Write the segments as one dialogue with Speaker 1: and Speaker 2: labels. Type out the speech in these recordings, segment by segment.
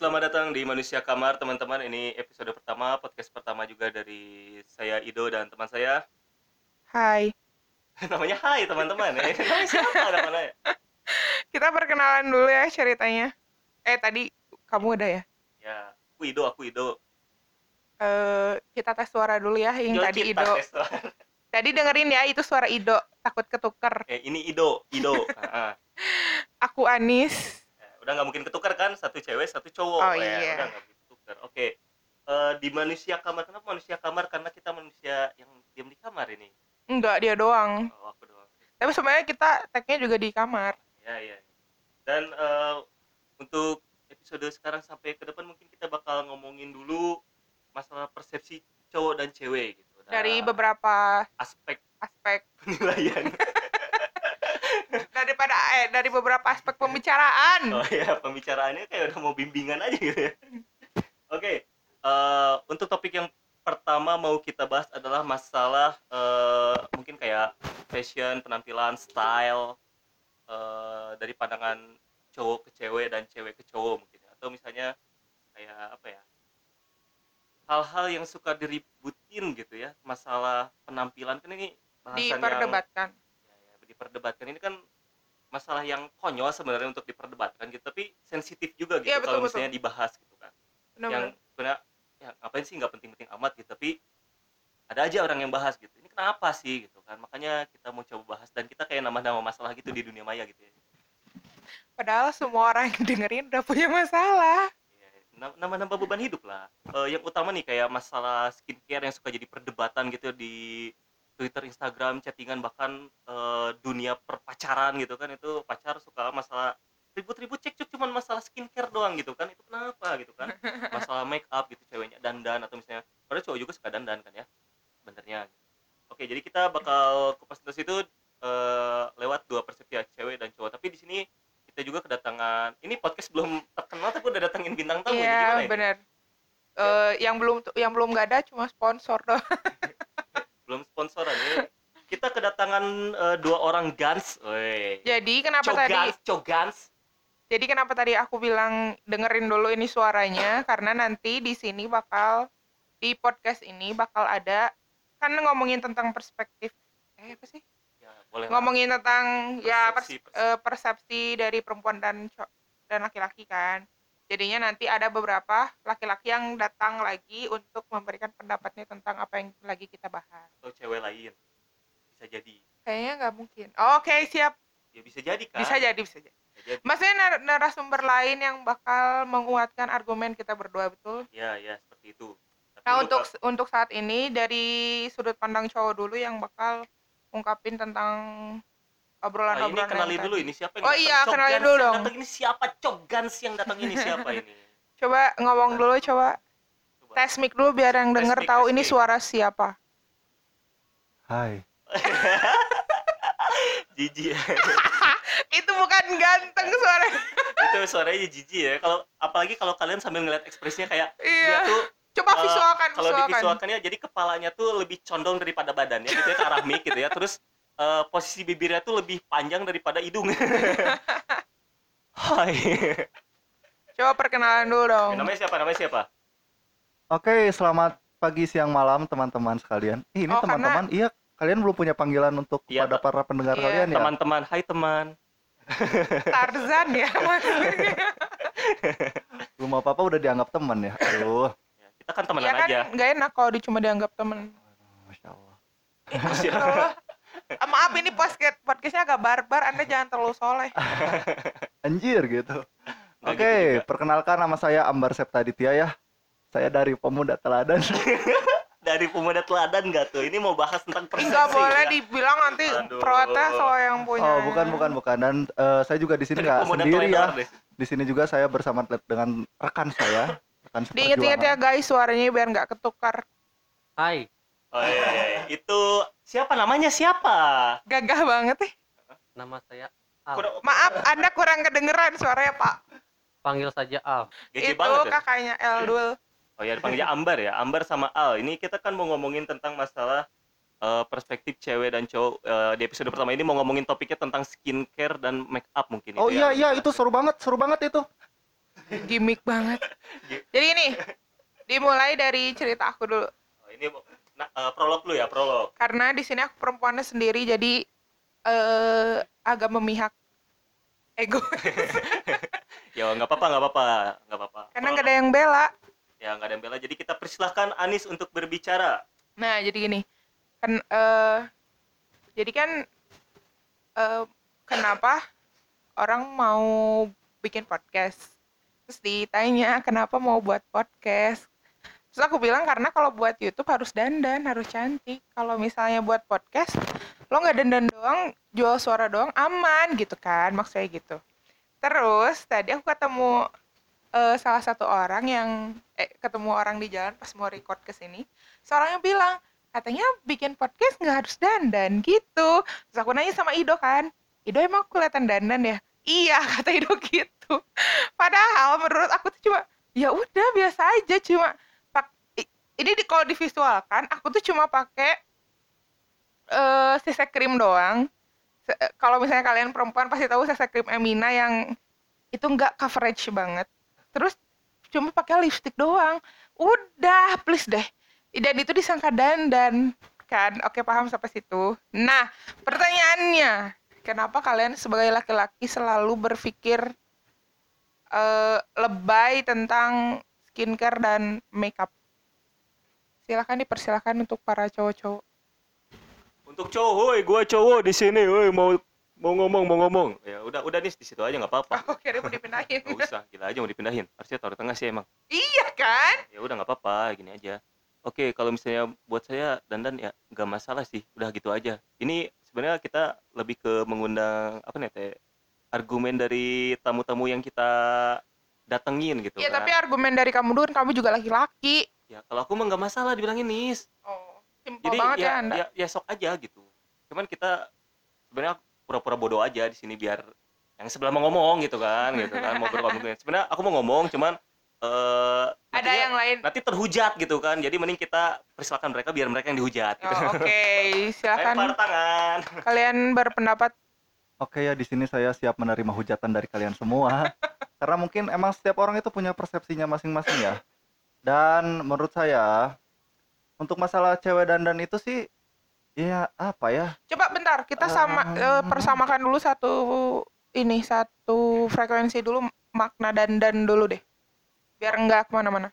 Speaker 1: selamat datang di Manusia Kamar teman-teman. Ini episode pertama, podcast pertama juga dari saya Ido dan teman saya.
Speaker 2: Hai,
Speaker 1: Namanya Hai teman-teman. Eh, namanya siapa namanya?
Speaker 2: kita perkenalan dulu ya ceritanya. Eh tadi kamu udah ya?
Speaker 1: Ya, aku Ido, aku Ido.
Speaker 2: Eh kita tes suara dulu ya, yang
Speaker 1: Yo,
Speaker 2: tadi Ido. Tadi dengerin ya, itu suara Ido. Takut ketuker.
Speaker 1: Eh, ini Ido, Ido. Ah, ah.
Speaker 2: Aku Anis.
Speaker 1: Udah nggak mungkin ketukar kan? Satu cewek, satu cowok.
Speaker 2: Oh,
Speaker 1: Ya,
Speaker 2: iya.
Speaker 1: Udah nggak mungkin ketukar. Oke. Eh, di Manusia Kamar, kenapa Manusia Kamar? Karena kita manusia yang diam di kamar ini.
Speaker 2: Enggak, dia doang.
Speaker 1: Oh, aku doang.
Speaker 2: Tapi sebenarnya kita tagnya juga di kamar.
Speaker 1: Ya, ya. Dan eh, untuk episode sekarang sampai ke depan mungkin kita bakal ngomongin dulu masalah persepsi cowok dan cewek gitu. Nah,
Speaker 2: Dari beberapa
Speaker 1: aspek
Speaker 2: aspek.
Speaker 1: penilaian.
Speaker 2: Daripada eh dari beberapa aspek pembicaraan.
Speaker 1: oh ya, pembicaraannya kayak udah mau bimbingan aja gitu ya. Oke, eh, untuk topik yang pertama mau kita bahas adalah masalah eh, mungkin kayak fashion, penampilan, style eh, dari pandangan cowok ke cewek dan cewek ke cowok mungkin ya. atau misalnya kayak apa ya hal-hal yang suka diributin gitu ya masalah penampilan kan ini bahasan yang
Speaker 2: Diperdebatkan.
Speaker 1: ya, ya, diperdebatkan. Ini kan masalah yang konyol sebenarnya untuk diperdebatkan gitu tapi sensitif juga gitu
Speaker 2: Iya,
Speaker 1: kalau
Speaker 2: betul,
Speaker 1: misalnya dibahas gitu kan. Yang
Speaker 2: Benar-benar.
Speaker 1: sebenarnya ya ngapain sih nggak penting-penting amat gitu tapi ada aja orang yang bahas gitu. Ini kenapa sih gitu kan? Makanya kita mau coba bahas dan kita kayak nama-nama masalah gitu di dunia maya gitu ya.
Speaker 2: Padahal semua orang yang dengerin udah punya masalah.
Speaker 1: Ya, nam- nama-nama beban hidup lah. Eh, yang utama nih kayak masalah skincare yang suka jadi perdebatan gitu di Twitter, Instagram, chattingan bahkan eh, dunia perpacaran gitu kan itu pacar suka masalah ribut-ribut cekcok cuman masalah skincare doang gitu kan itu kenapa gitu kan masalah make up gitu ceweknya dandan atau misalnya padahal cowok juga suka dandan kan ya sebenarnya oke jadi kita bakal kupas tuntas itu eh, lewat dua persepsi ya, cewek dan cowok tapi di sini kita juga kedatangan ini podcast belum terkenal tapi udah datangin bintang tamu ini gimana
Speaker 2: Iya,
Speaker 1: ini?
Speaker 2: benar. Eh yang belum yang belum gak ada cuma sponsor doang.
Speaker 1: belum sponsoran ini kita kedatangan eh, dua orang Gans.
Speaker 2: Jadi kenapa tadi?
Speaker 1: Cogans, Cogans.
Speaker 2: Jadi kenapa tadi aku bilang dengerin dulu ini suaranya karena nanti di sini bakal di podcast ini bakal ada kan ngomongin tentang perspektif eh apa sih?
Speaker 1: Ya, boleh. lah.
Speaker 2: Ngomongin tentang ya pers-
Speaker 1: Persepsi, persepsi.
Speaker 2: eh, persepsi dari perempuan dan dan laki-laki kan. Jadinya nanti ada beberapa laki-laki yang datang lagi untuk memberikan pendapatnya tentang apa yang lagi kita bahas.
Speaker 1: atau cewek lain. Bisa jadi.
Speaker 2: Kayaknya nggak mungkin. Oke, siap.
Speaker 1: Ya bisa jadi kan?
Speaker 2: Bisa jadi, bisa jadi.
Speaker 1: Bisa jadi.
Speaker 2: Maksudnya nar- narasumber lain yang bakal menguatkan argumen kita berdua betul.
Speaker 1: Ya, ya seperti itu. Tapi
Speaker 2: Nah untuk untuk saat ini dari sudut pandang cowok dulu yang bakal ungkapin tentang
Speaker 1: Ah, ini
Speaker 2: obrolan-obrolan.
Speaker 1: kenali dulu ini siapa yang
Speaker 2: Oh iya, kenalin dulu dong.
Speaker 1: datang ini siapa? Cogans yang datang ini siapa ini?
Speaker 2: Coba ngomong dulu, coba
Speaker 1: Coba.
Speaker 2: tes mic dulu biar yang denger
Speaker 1: mic,
Speaker 2: tahu ini
Speaker 1: mic.
Speaker 2: suara siapa.
Speaker 3: Hai.
Speaker 1: Jijik ya.
Speaker 2: Itu bukan ganteng suara.
Speaker 1: itu suaranya jijik ya. Kalau apalagi kalau kalian sambil ngeliat ekspresinya kayak dia
Speaker 2: iya.
Speaker 1: tuh
Speaker 2: Coba
Speaker 1: Eh,
Speaker 2: visualkan,
Speaker 1: kalau
Speaker 2: visualkan.
Speaker 1: divisualkannya jadi kepalanya tuh lebih condong daripada badannya gitu ya ke arah mic gitu ya terus eh, posisi bibirnya tuh lebih panjang daripada hidung Hai
Speaker 2: Coba perkenalan dulu dong.
Speaker 1: namanya siapa namanya siapa
Speaker 3: Oke, selamat pagi, siang, malam teman-teman sekalian. Ih, ini
Speaker 2: Oh,
Speaker 3: teman-teman, iya kalian belum punya panggilan untuk
Speaker 1: Iya,
Speaker 3: kepada
Speaker 1: Pak.
Speaker 3: para pendengar
Speaker 2: Iya.
Speaker 3: kalian ya?
Speaker 1: teman-teman Hai teman
Speaker 2: Tarzan ya maksudnya.
Speaker 3: Belum apa-apa udah dianggap teman ya. Aduh,
Speaker 1: Ya, kita kan temenan
Speaker 2: ya kan
Speaker 1: aja
Speaker 2: nggak enak kalau di- cuma dianggap temen.
Speaker 3: Masya Allah.
Speaker 2: Allah. Ah, Maaf ini podcast podcastnya agak barbar, Anda jangan terlalu soleh.
Speaker 3: Anjir gitu.
Speaker 1: Nggak
Speaker 3: Oke,
Speaker 1: gitu juga.
Speaker 3: perkenalkan nama saya Ambar Septaditya ya. Saya dari Pemuda Teladan.
Speaker 1: dari pemuda teladan nggak tuh ini mau bahas tentang persepsi
Speaker 2: Nggak boleh
Speaker 1: ya?
Speaker 2: dibilang nanti
Speaker 1: Aduh.
Speaker 2: protes lo yang punya.
Speaker 3: Oh, bukan bukan bukan dan eh, saya juga di sini nggak sendiri ya.
Speaker 1: deh.
Speaker 3: Di sini juga saya bersama dengan rekan saya, rekan
Speaker 2: Diinget-inget ya guys suaranya biar nggak ketukar.
Speaker 4: Hai,
Speaker 1: oh, iya, iya, iya. itu siapa namanya siapa
Speaker 2: Gagah banget nih.
Speaker 4: nama saya Al.
Speaker 1: Kurang-
Speaker 2: Maaf, Anda kurang kedengeran suaranya Pak.
Speaker 4: Panggil saja Al.
Speaker 1: gece
Speaker 2: Itu
Speaker 1: banget ya
Speaker 2: kakaknya Eldul.
Speaker 1: Oh ya dipanggilnya Ambar ya, Ambar sama Al. Ini kita kan mau ngomongin tentang masalah eh, perspektif cewek dan cowok. Eh, di episode pertama ini mau ngomongin topiknya tentang skincare dan make up mungkin.
Speaker 3: Oh
Speaker 1: itu
Speaker 3: iya
Speaker 1: ya.
Speaker 3: iya itu seru banget, seru banget itu.
Speaker 2: gimmick banget jadi ini dimulai dari cerita aku dulu
Speaker 1: Oh, ini nah, eh, prolog lu ya prolog.
Speaker 2: Karena di sini aku perempuannya sendiri jadi eh agak memihak ego.
Speaker 1: Ya nggak apa-apa nggak apa-apa nggak apa-apa.
Speaker 2: Karena nggak ada yang bela.
Speaker 1: Ya nggak ada yang bela. Jadi kita persilahkan Anis untuk berbicara.
Speaker 2: Nah jadi gini. Kan eh jadi kan eh kenapa orang mau bikin podcast? Terus ditanya kenapa mau buat podcast terus aku bilang karena kalau buat YouTube harus dandan harus cantik. Kalau misalnya buat podcast lo nggak dandan doang jual suara doang aman gitu kan maksudnya gitu. Terus tadi aku ketemu eh, salah satu orang yang eh, ketemu orang di jalan pas mau record ke sini. Seorangnya bilang katanya bikin podcast nggak harus dandan gitu. Terus aku nanya sama Ido kan Ido emang kelihatan dandan ya? Iya kata Ido gitu. Padahal menurut aku tuh cuma ya udah biasa aja. Cuma ini di, kalau divisualkan aku tuh cuma pakai eh sisa krim doang. Eh, kalau misalnya kalian perempuan pasti tahu sisa krim Emina yang itu nggak coverage banget. Terus cuma pakai lipstick doang. Udah please deh. Dan itu disangka dandan kan? Oke paham sampai situ. Nah pertanyaannya kenapa kalian sebagai laki-laki selalu berpikir eh, lebay tentang skincare dan makeup silahkan dipersilahkan untuk para cowok-cowok.
Speaker 1: Untuk cowok woi gua cowok di sini woi mau mau ngomong mau ngomong. Ya udah udah nih di situ aja nggak apa-apa.
Speaker 2: Aku kira mau dipindahin.
Speaker 1: Nggak usah gila aja mau dipindahin. Harusnya taruh tengah sih emang.
Speaker 2: Iya kan?
Speaker 1: Ya udah nggak apa-apa gini aja. Oke kalau misalnya buat saya dandan ya nggak masalah sih. Udah gitu aja. Ini sebenarnya kita lebih ke mengundang apa nih teh argumen dari tamu-tamu yang kita datengin gitu
Speaker 2: Iya
Speaker 1: kan.
Speaker 2: tapi argumen dari kamu dulu kamu juga laki-laki
Speaker 1: ya kalau aku mah nggak masalah dibilangin nis
Speaker 2: oh simpel
Speaker 1: jadi
Speaker 2: banget ya,
Speaker 1: ya,
Speaker 2: anda.
Speaker 1: ya ya sok aja gitu. Cuman kita sebenarnya pura-pura bodoh aja di sini biar yang sebelah mau ngomong gitu kan gitu kan mau berkomunikasi sebenarnya aku mau ngomong cuman eh
Speaker 2: ada
Speaker 1: nantinya-
Speaker 2: yang lain?
Speaker 1: nanti terhujat gitu kan. Jadi mending kita persilakan mereka biar mereka yang dihujat gitu.
Speaker 2: Oh, oke. Silakan.
Speaker 1: lempar tangan.
Speaker 2: Kalian berpendapat?
Speaker 3: Oke ya di sini saya siap menerima hujatan dari kalian semua. Karena mungkin emang setiap orang itu punya persepsinya masing-masing ya. Dan menurut saya untuk masalah cewek dandan itu sih ya apa ya?
Speaker 2: coba bentar kita sama eh, persamakan dulu satu ini satu frekuensi dulu makna dandan dulu deh. Biar enggak ke mana-mana.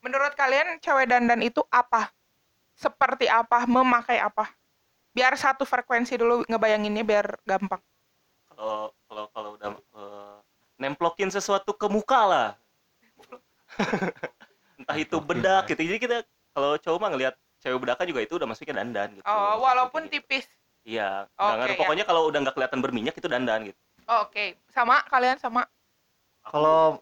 Speaker 2: Menurut kalian cewek dandan itu apa? Seperti apa? Memakai apa? Biar satu frekuensi dulu ngebayanginnya biar gampang.
Speaker 1: Kalau kalau kalau udah eh, nemplokin sesuatu ke muka lah entah itu bedak
Speaker 3: ya.
Speaker 1: gitu jadi kita kalau cowok mah ngelihat cewek bedaknya juga itu udah masuknya dandan gitu
Speaker 2: oh walaupun
Speaker 1: gitu.
Speaker 2: tipis
Speaker 1: iya
Speaker 2: Oke,
Speaker 1: nggak ngaruh.
Speaker 2: ya.
Speaker 1: pokoknya kalau udah nggak kelihatan berminyak itu dandan gitu
Speaker 2: Oh, oke sama kalian sama
Speaker 3: Kalau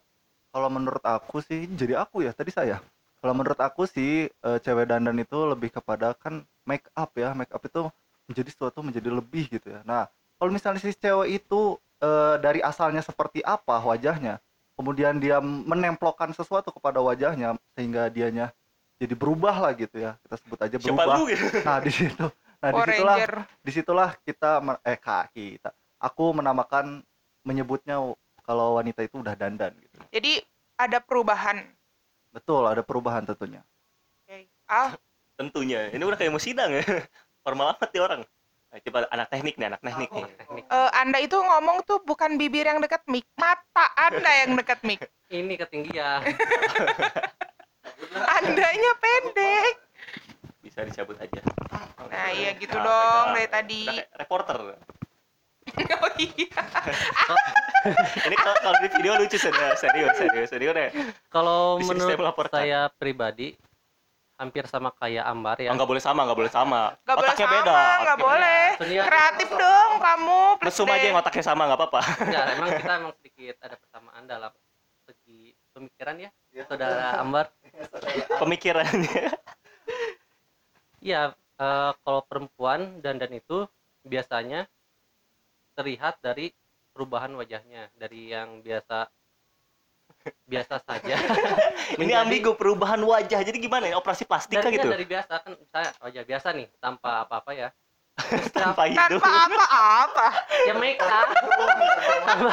Speaker 3: kalau menurut aku sih jadi aku ya tadi saya. Kalau menurut aku sih eh, cewek dandan itu lebih kepada kan make up ya. Make up itu menjadi sesuatu menjadi lebih gitu ya. Nah, kalau misalnya si cewek itu eh, dari asalnya seperti apa wajahnya, kemudian dia menempelkan sesuatu kepada wajahnya sehingga dianya jadi berubah lah gitu ya. Kita sebut aja
Speaker 1: siapa
Speaker 3: berubah.
Speaker 1: lu gitu?
Speaker 3: Nah, di situ. Nah,
Speaker 2: Power
Speaker 3: di situlah
Speaker 2: Ranger.
Speaker 3: di situlah kita eh kak kita aku menamakan menyebutnya kalau wanita itu udah dandan gitu.
Speaker 2: Jadi ada perubahan?
Speaker 3: Betul ada perubahan tentunya.
Speaker 2: Oke. Al
Speaker 1: tentunya. Ini udah kayak mau sidang ya. Formal amat nih orang coba anak teknik nih anak teknik nih.
Speaker 4: Teknik
Speaker 2: eh, anda itu ngomong tuh bukan bibir yang dekat mic mata anda yang dekat mic.
Speaker 4: Ini ketinggian.
Speaker 2: Andanya pendek.
Speaker 1: Bisa dicabut aja.
Speaker 2: Nah iya gitu
Speaker 1: Nah,
Speaker 2: dong dari tadi.
Speaker 1: Reporter.
Speaker 2: Oh iya.
Speaker 1: Ini kalau kalau di video lucu serius serius serius serius deh
Speaker 4: kalau menurut saya pribadi hampir sama kayak Ambar ya.
Speaker 1: Oh, nggak boleh sama nggak boleh sama.
Speaker 2: Gak boleh
Speaker 1: otaknya
Speaker 2: sama,
Speaker 1: beda.
Speaker 2: nggak
Speaker 1: otaknya
Speaker 2: boleh.
Speaker 4: Dunia-
Speaker 2: Kreatif dong kamu.
Speaker 1: beda. mesum aja yang otaknya sama nggak apa-apa.
Speaker 4: Enggak emang kita emang sedikit ada persamaan dalam segi pemikiran ya saudara Ambar.
Speaker 1: Pemikirannya
Speaker 4: Iya, eh, kalau perempuan dandan itu biasanya terlihat dari perubahan wajahnya dari yang biasa biasa saja.
Speaker 1: ini ambigu perubahan wajah jadi gimana ya operasi plastik
Speaker 4: dari,
Speaker 1: gitu
Speaker 4: dari biasa kan misalnya wajah biasa nih tanpa apa-apa ya.
Speaker 1: Tanpa hidung
Speaker 2: Tanpa apa-apa.
Speaker 4: ya make up. tanpa,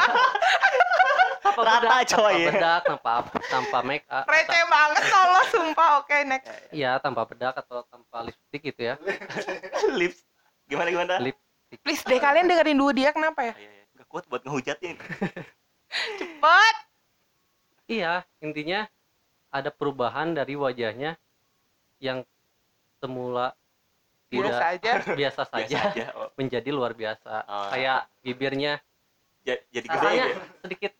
Speaker 4: tanpa
Speaker 1: Rata,
Speaker 4: bedak
Speaker 1: coy.
Speaker 4: tanpa bedak tanpa tanpa make up
Speaker 2: Receh banget tolong sumpah. Oke, next.
Speaker 4: iya tanpa bedak atau tanpa lipstick gitu ya
Speaker 1: lips gimana gimana
Speaker 4: Lip.
Speaker 2: Please deh kalian dengerin dulu dia kenapa ya?
Speaker 1: Iya, iya. Nggak kuat buat ngehujatnya
Speaker 2: Cepet.
Speaker 4: Iya intinya ada perubahan dari wajahnya yang semula
Speaker 2: Biasa
Speaker 4: tidak
Speaker 2: aja.
Speaker 4: biasa saja
Speaker 1: biasa aja oh,
Speaker 4: menjadi luar biasa
Speaker 1: Oh.
Speaker 4: kayak bibirnya
Speaker 1: ja- jadi gede gitu
Speaker 4: sedikit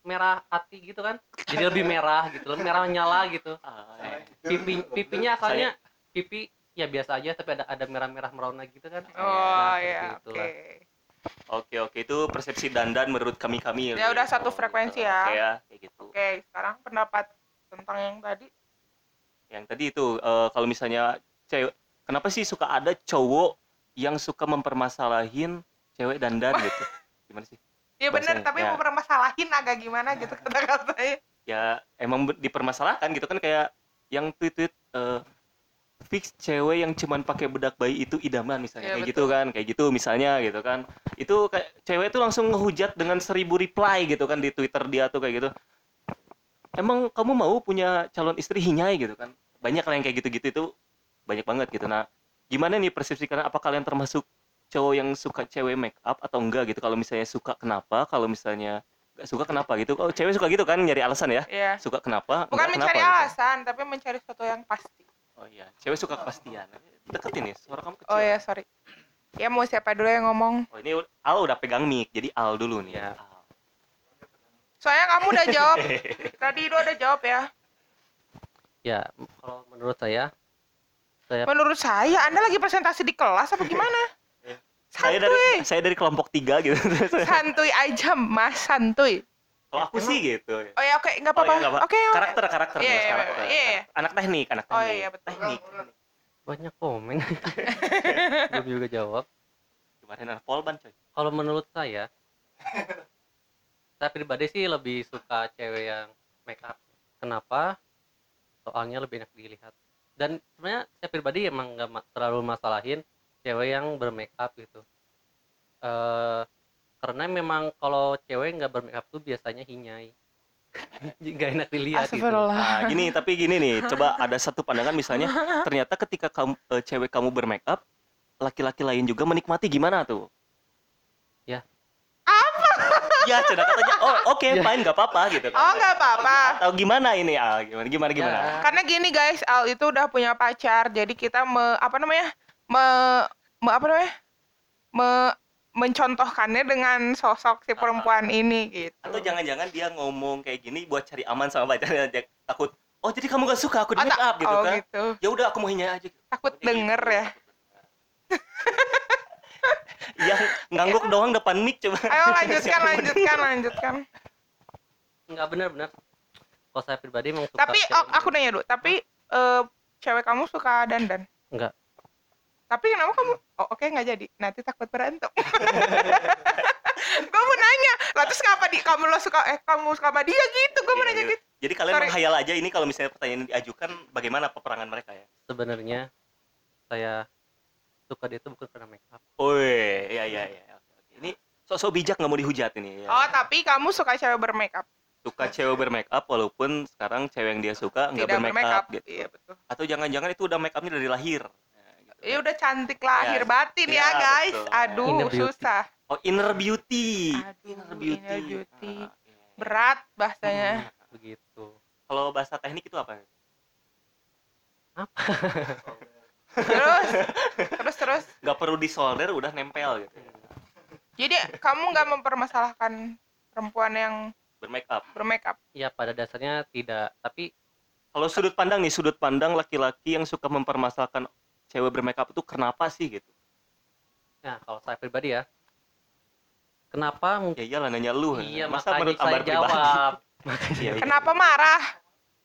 Speaker 4: merah hati gitu kan jadi lebih merah gitu lebih merah nyala gitu
Speaker 1: Ah, iya.
Speaker 4: pipi pipinya asalnya pipi ya biasa aja tapi ada ada merah-merah merona gitu kan
Speaker 2: Oh
Speaker 4: Nah, seperti
Speaker 2: ya, oke.
Speaker 4: itulah.
Speaker 1: Oke oke itu persepsi dandan menurut kami kami
Speaker 2: Ya udah satu frekuensi ya.
Speaker 1: oke ya kayak gitu
Speaker 2: Oke, sekarang pendapat tentang yang tadi.
Speaker 1: yang tadi itu eh, kalau misalnya cewek kenapa sih suka ada cowok yang suka mempermasalahin cewek dandan gitu gimana sih
Speaker 2: Iya
Speaker 1: Bahasanya,
Speaker 2: tapi
Speaker 1: ya.
Speaker 2: mau permasalahin agak gimana gitu kata-katanya.
Speaker 1: ya emang dipermasalahkan gitu kan kayak yang tweet-tweet eh, fix cewek yang cuman pakai bedak bayi itu idaman misalnya
Speaker 2: Iya,
Speaker 1: kayak gitu kan kayak gitu misalnya gitu kan. Itu kayak cewek itu langsung ngehujat dengan seribu reply gitu kan di twitter dia tuh kayak gitu. Emang kamu mau punya calon istri hinyai? gitu kan. Banyak lah yang kayak gitu-gitu itu banyak banget gitu. Nah gimana nih persepsi kalian? Apa kalian termasuk cowok yang suka cewek make up atau enggak gitu? Kalau misalnya suka kenapa? Kalau misalnya nggak suka kenapa gitu? Kalau cewek suka gitu kan nyari alasan ya.
Speaker 2: Iya.
Speaker 1: suka kenapa?
Speaker 2: Bukan
Speaker 1: enggak
Speaker 2: mencari
Speaker 1: kenapa, gitu.
Speaker 2: alasan, tapi mencari sesuatu yang pasti.
Speaker 1: Oh iya cewek suka kepastian deketin nih suara kamu kecil
Speaker 2: Oh ya, sorry. Ya mau siapa dulu yang ngomong?
Speaker 1: oh ini Al udah pegang mic jadi Al dulu nih ya
Speaker 4: Ya.
Speaker 1: Al.
Speaker 2: Soalnya kamu udah jawab. Tadi lu udah jawab ya.
Speaker 4: ya kalau menurut saya saya
Speaker 2: Menurut saya, Anda lagi presentasi di kelas apa gimana?
Speaker 1: saya dari
Speaker 2: Santuy.
Speaker 1: saya dari kelompok tiga gitu
Speaker 2: Santuy aja, Mas, santuy.
Speaker 1: Kalau aku sih gitu.
Speaker 2: Oh ya, oke, nggak
Speaker 1: Oh,
Speaker 2: apa-apa.
Speaker 1: apa-
Speaker 2: Oke, oke.
Speaker 1: karakter karakter Mas,
Speaker 2: iya,
Speaker 1: karakter.
Speaker 2: iya, iya.
Speaker 1: anak teknik anak
Speaker 2: Oh
Speaker 1: teknik.
Speaker 2: iya, betul.
Speaker 1: teknik.
Speaker 4: Banyak komen. Belum juga jawab.
Speaker 1: Kemarin anak polban coy.
Speaker 4: Kalau menurut saya saya pribadi sih lebih suka cewek yang make up. Kenapa? Soalnya lebih enak dilihat. Dan sebenarnya saya pribadi emang nggak terlalu masalahin cewek yang bermake up gitu. Eh karena memang kalau cewek nggak bermake up tuh biasanya hinyai nggak enak dilihat gitu.
Speaker 1: Nah, gini tapi gini nih, coba ada satu pandangan misalnya ternyata ketika kamu eh, cewek kamu bermake up, laki-laki lain juga menikmati gimana tuh?
Speaker 4: Ya.
Speaker 2: Apa?
Speaker 1: ya, cina katanya, oh oke
Speaker 4: Ya.
Speaker 1: fine nggak apa-apa gitu. kan.
Speaker 2: Oh, nggak apa-apa.
Speaker 1: Atau gimana ini Al? Gimana gimana gimana?
Speaker 4: Ya.
Speaker 2: Karena gini guys, Al itu udah punya pacar, jadi kita me, apa namanya? Me, me apa namanya? Me, mencontohkannya dengan sosok si perempuan ini gitu.
Speaker 1: Atau jangan-jangan dia ngomong kayak gini buat cari aman sama pacarnya, dia takut. Oh jadi kamu gak suka aku di
Speaker 2: Oh,
Speaker 1: make up gitu
Speaker 2: oh,
Speaker 1: kan?
Speaker 2: gitu.
Speaker 1: Ya udah aku mau hinyai aja.
Speaker 2: Takut
Speaker 1: Kayak
Speaker 2: denger
Speaker 1: gitu.
Speaker 2: ya.
Speaker 1: Yang ngangguk doang depan mic coba.
Speaker 2: Ayo lanjutkan, lanjutkan, lanjutkan.
Speaker 4: nggak benar-benar kalau saya pribadi emang suka
Speaker 2: Tapi
Speaker 4: cewek
Speaker 2: oh, aku nanya dulu, tapi eh, cewek kamu suka dandan?
Speaker 4: Enggak.
Speaker 2: Tapi kenapa kamu? Oh, oke nggak jadi. Nanti takut berantem. gue mau nanya, lah terus ngapa di kamu lo suka eh kamu suka sama dia gitu? Gue mau
Speaker 1: Iya,
Speaker 2: nanya
Speaker 1: iya.
Speaker 2: gitu.
Speaker 1: Jadi kalian
Speaker 2: Sorry.
Speaker 1: menghayal aja ini kalau misalnya pertanyaan ini diajukan bagaimana peperangan mereka ya?
Speaker 4: sebenarnya saya suka dia itu bukan karena make up
Speaker 1: Woi, iya iya iya. Ini sok-sok bijak nggak mau dihujat ini. Ya.
Speaker 2: Oh, tapi kamu suka cewek bermakeup,
Speaker 1: Suka cewek bermake up walaupun sekarang cewek yang dia suka nggak
Speaker 2: tidak
Speaker 1: bermake
Speaker 2: bermakeup.
Speaker 1: up gitu.
Speaker 2: Iya betul.
Speaker 1: Atau jangan-jangan itu udah make upnya dari lahir.
Speaker 2: Iya udah cantik lahir
Speaker 1: Ya,
Speaker 2: batin ya,
Speaker 1: ya,
Speaker 2: guys.
Speaker 1: betul.
Speaker 2: Aduh,
Speaker 4: Inner beauty.
Speaker 2: susah.
Speaker 1: Oh inner beauty.
Speaker 2: Aduh,
Speaker 1: inner beauty.
Speaker 2: inner beauty.
Speaker 1: Ah, oke.
Speaker 2: Berat bahasanya.
Speaker 4: begitu
Speaker 1: Kalau bahasa teknik itu apa?
Speaker 2: Terus, terus, terus.
Speaker 1: Nggak perlu disolder udah nempel gitu.
Speaker 2: Jadi kamu nggak mempermasalahkan perempuan yang
Speaker 1: Bermake up.
Speaker 2: bermakeup?
Speaker 4: ya pada dasarnya tidak tapi
Speaker 1: Kalau sudut pandang nih, sudut pandang laki-laki yang suka mempermasalahkan cewek bermake up itu kenapa sih gitu?
Speaker 4: nah kalau saya pribadi ya kenapa mungkin
Speaker 1: Ya iyalah nanya lu.
Speaker 4: iya
Speaker 1: Masa
Speaker 4: makanya
Speaker 1: menurut
Speaker 4: saya jawab.
Speaker 2: Kenapa marah?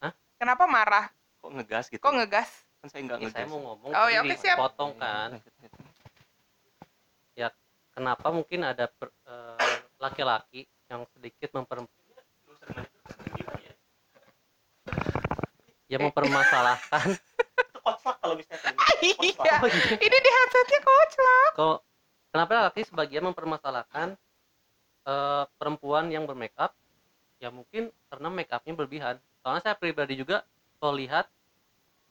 Speaker 4: Hah?
Speaker 2: Kenapa marah?
Speaker 1: Kok ngegas gitu?
Speaker 2: Kok ngegas?
Speaker 1: Kan saya nggak
Speaker 4: Ya,
Speaker 1: ngegas.
Speaker 4: saya mau ngomong
Speaker 2: Oh, ya, oke, siap.
Speaker 4: dipotong kan kenapa mungkin ada per- eh, laki-laki yang sedikit memper ya mempermasalahkan
Speaker 1: Itu kocak kalau misalnya
Speaker 2: Iya. Ini di headsetnya koclak.
Speaker 4: kok kenapa laki sebagian mempermasalahkan eh, perempuan yang bermakeup yang make upnya berlebihan. Soalnya saya pribadi juga kalau lihat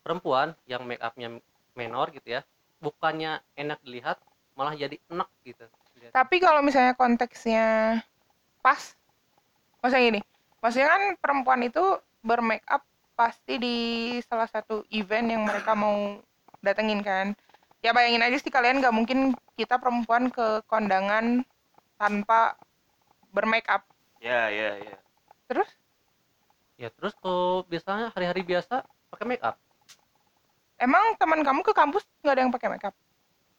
Speaker 4: perempuan yang make upnya menor gitu ya bukannya enak dilihat malah jadi enak gitu.
Speaker 2: Tapi kalau misalnya konteksnya pas, maksudnya gini, maksudnya kan perempuan itu bermake up pasti di salah satu event yang mereka mau datengin kan. Ya bayangin aja sih kalian nggak mungkin kita perempuan ke kondangan tanpa bermake up.
Speaker 1: ya ya ya
Speaker 2: Terus
Speaker 4: ya terus kalau biasanya hari-hari biasa pakai make up
Speaker 2: emang teman kamu ke kampus nggak ada yang pakai make up?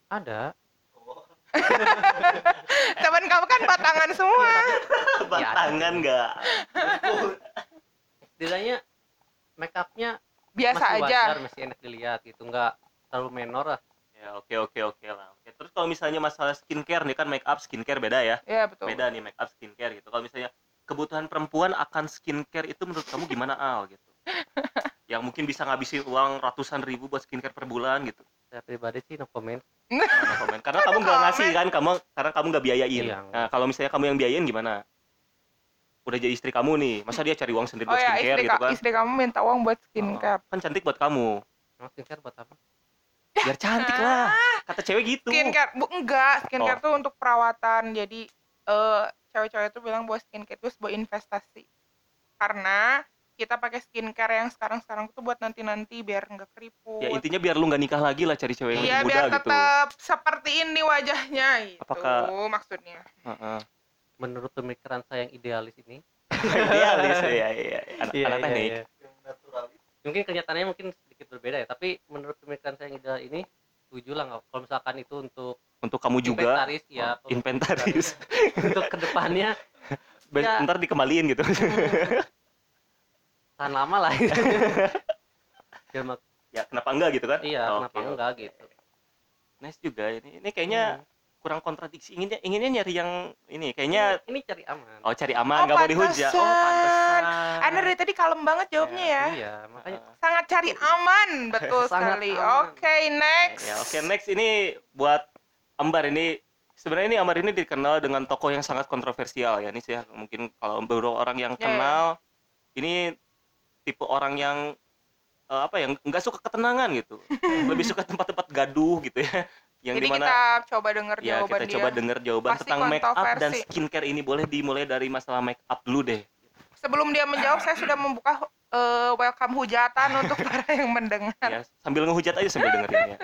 Speaker 4: ada
Speaker 2: Teman kamu kan batangan semua.
Speaker 1: batangan nggak
Speaker 4: setidaknya make upnya
Speaker 2: Biasa
Speaker 4: masih
Speaker 2: aja.
Speaker 4: wajar masih enak dilihat gitu nggak terlalu menor lah.
Speaker 1: Ya oke oke oke lah. Oke terus kalau misalnya masalah skincare nih kan make up skincare beda ya.
Speaker 2: Ya betul.
Speaker 1: beda nih make up skincare gitu. Kalau misalnya kebutuhan perempuan akan skincare itu menurut kamu gimana al gitu? Yang mungkin bisa ngabisin uang ratusan ribu buat skincare per bulan gitu.
Speaker 4: Saya pribadi sih no comment.
Speaker 1: Nah, komen. karena kamu nggak ngasih kan kamu karena kamu nggak biayain.
Speaker 4: Iya.
Speaker 1: nah kalau misalnya kamu yang biayain gimana udah jadi istri kamu nih masa dia cari uang sendiri
Speaker 2: Oh
Speaker 1: buat
Speaker 2: ya
Speaker 1: skincare
Speaker 2: istri,
Speaker 1: gitu
Speaker 2: ka-
Speaker 1: kan
Speaker 2: istri kamu minta uang buat skincare.
Speaker 1: kan cantik buat kamu
Speaker 4: emang skincare buat apa
Speaker 1: biar cantik lah kata cewek gitu
Speaker 2: Skincare bu enggak, skincare
Speaker 1: Oh.
Speaker 2: tuh untuk perawatan. Jadi eh cewek-cewek tuh bilang bahwa skincare itu sebuah investasi. Karena kita pakai skincare yang sekarang-sekarang tuh buat nanti-nanti biar nggak keriput.
Speaker 1: ya intinya biar lu nggak nikah lagi lah cari cewek yang
Speaker 2: Iya,
Speaker 1: lebih
Speaker 2: biar
Speaker 1: muda gitu
Speaker 2: tetap seperti ini wajahnya gitu
Speaker 1: Apakah-
Speaker 2: maksudnya.
Speaker 1: Heeh.
Speaker 4: Menurut pemikiran saya yang idealis ini.
Speaker 1: Idealis ya iya anak,
Speaker 4: Iya,
Speaker 1: anak
Speaker 4: iya,
Speaker 1: teknik.
Speaker 4: iya. mungkin kenyataannya mungkin sedikit berbeda ya tapi menurut pemikiran saya yang ideal ini setuju lah nggak? Kalau misalkan itu untuk
Speaker 1: untuk kamu juga
Speaker 4: inventaris ya
Speaker 1: Oh, inventaris.
Speaker 4: untuk ke
Speaker 1: depannya
Speaker 4: Ya.
Speaker 1: ntar dikembaliin gitu.
Speaker 4: Tahan lama lah. Biar mak-
Speaker 1: ya kenapa enggak gitu kan?
Speaker 4: Iya
Speaker 1: Oh,
Speaker 4: kenapa
Speaker 1: oke.
Speaker 4: enggak gitu.
Speaker 1: nice juga ini. Ini kayaknya
Speaker 4: Hmm.
Speaker 1: Kurang kontradiksi inginnya inginnya nyari yang ini kayaknya
Speaker 4: ini cari aman
Speaker 1: oh cari aman
Speaker 2: Oh,
Speaker 1: nggak mau dihujat oh
Speaker 2: pantesan. Anda dari tadi kalem banget jawabnya ya.
Speaker 4: iya makanya.
Speaker 2: Sangat cari aman, betul sekali. Oke, next.
Speaker 1: ya oke next ini buat Ambar ini sebenarnya ini Ambar ini dikenal dengan tokoh yang sangat kontroversial ya ini sih ya, mungkin kalau beberapa orang yang
Speaker 2: Ya, ya.
Speaker 1: kenal ini tipe orang yang eh, apa ya nggak suka ketenangan gitu lebih suka tempat-tempat gaduh gitu ya yang
Speaker 2: Jadi
Speaker 1: di mana
Speaker 2: kita coba denger
Speaker 1: ya
Speaker 2: jawaban
Speaker 1: kita
Speaker 2: dia.
Speaker 1: coba dengar jawaban
Speaker 2: Pasti
Speaker 1: tentang make up dan skincare ini boleh dimulai dari masalah make up dulu deh
Speaker 2: Sebelum dia menjawab, saya sudah membuka eh, welcome hujatan untuk para yang mendengar.
Speaker 1: ya sambil ngehujat aja sambil dengerin ya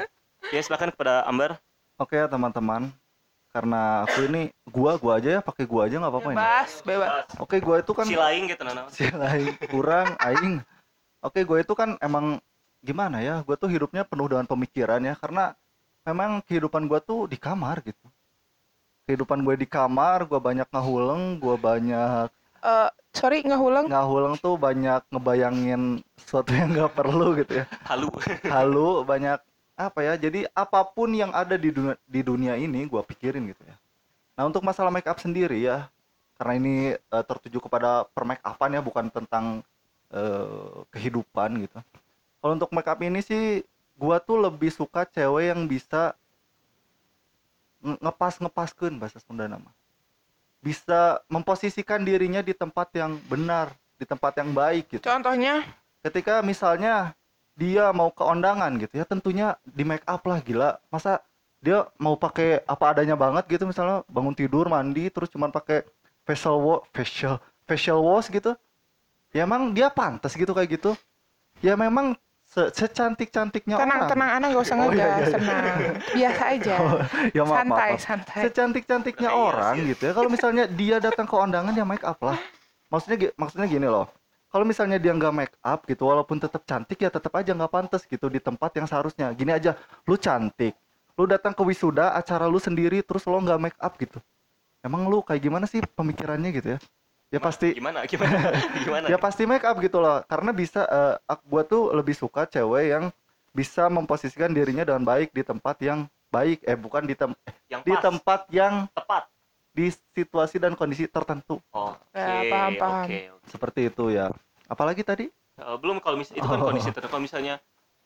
Speaker 1: ya silakan kepada Ambar
Speaker 3: Oke ya teman-teman, karena aku ini gua gua aja ya pakai gua aja nggak apa-apa ini.
Speaker 2: Bebas, bebas.
Speaker 3: Oke gua itu kan
Speaker 1: si lain gitu nana
Speaker 3: si lain kurang aing. Oke gua itu kan emang gimana ya? Gua tuh hidupnya penuh dengan pemikiran ya karena memang kehidupan gua tuh di kamar gitu. Kehidupan gue di kamar, gua banyak ngahuleng, gua banyak
Speaker 2: Eh, sorry, nggak ulang.
Speaker 3: ngahuleng tuh banyak ngebayangin sesuatu yang nggak perlu gitu ya.
Speaker 1: halu
Speaker 3: halu banyak apa ya jadi apa pun yang ada di dunia di dunia ini gua pikirin gitu ya nah untuk masalah make up sendiri ya karena ini eh, tertuju kepada per make upan ya bukan tentang eh, kehidupan gitu kalau untuk make up ini sih gua tuh lebih suka cewek yang bisa nge- ngepas ngepaskeun bahasa Sunda nama. Bisa memposisikan dirinya di tempat yang benar di tempat yang baik gitu.
Speaker 2: Contohnya,
Speaker 3: ketika misalnya dia mau ke undangan gitu ya tentunya di make up lah gila. Masa dia mau pakai apa adanya banget gitu misalnya bangun tidur mandi terus cuman pakai facial wash facial facial wash gitu. Ya emang dia pantas gitu kayak gitu. Ya memang se- secantik cantiknya
Speaker 2: tenang,
Speaker 3: orang
Speaker 2: tenang, Ana nggak usah
Speaker 3: Oh, iya,
Speaker 2: ngegas,
Speaker 3: iya, iya.
Speaker 2: tenang. Biasa aja.
Speaker 3: ya maaf,
Speaker 2: santai,
Speaker 3: maaf.
Speaker 2: santai.
Speaker 3: secantik cantiknya
Speaker 1: Iya
Speaker 3: orang gitu ya kalau misalnya dia datang ke undangan ya make up lah maksudnya maksudnya gini loh kalau misalnya dia nggak make up gitu walaupun tetap cantik ya tetap aja nggak pantas gitu di tempat yang seharusnya gini aja lu cantik lu datang ke wisuda acara lu sendiri terus lo nggak make up gitu emang lu kayak gimana sih pemikirannya gitu ya ya pasti
Speaker 1: gimana? Gimana? Gimana
Speaker 3: ya pasti make up gitu loh karena bisa eh, ak- gua tuh lebih suka cewek yang bisa memposisikan dirinya dengan baik di tempat yang baik. Eh bukan di tem
Speaker 1: yang
Speaker 3: di
Speaker 1: pas.
Speaker 3: tempat yang
Speaker 1: tepat.
Speaker 3: di situasi dan kondisi tertentu.
Speaker 1: Oke
Speaker 2: Ya, paham, paham.
Speaker 1: oke. oke.
Speaker 3: seperti itu ya. Apalagi tadi?
Speaker 1: Eh, belum kalau mis itu kan
Speaker 3: Oh.
Speaker 1: kondisi tertentu. Kalau misalnya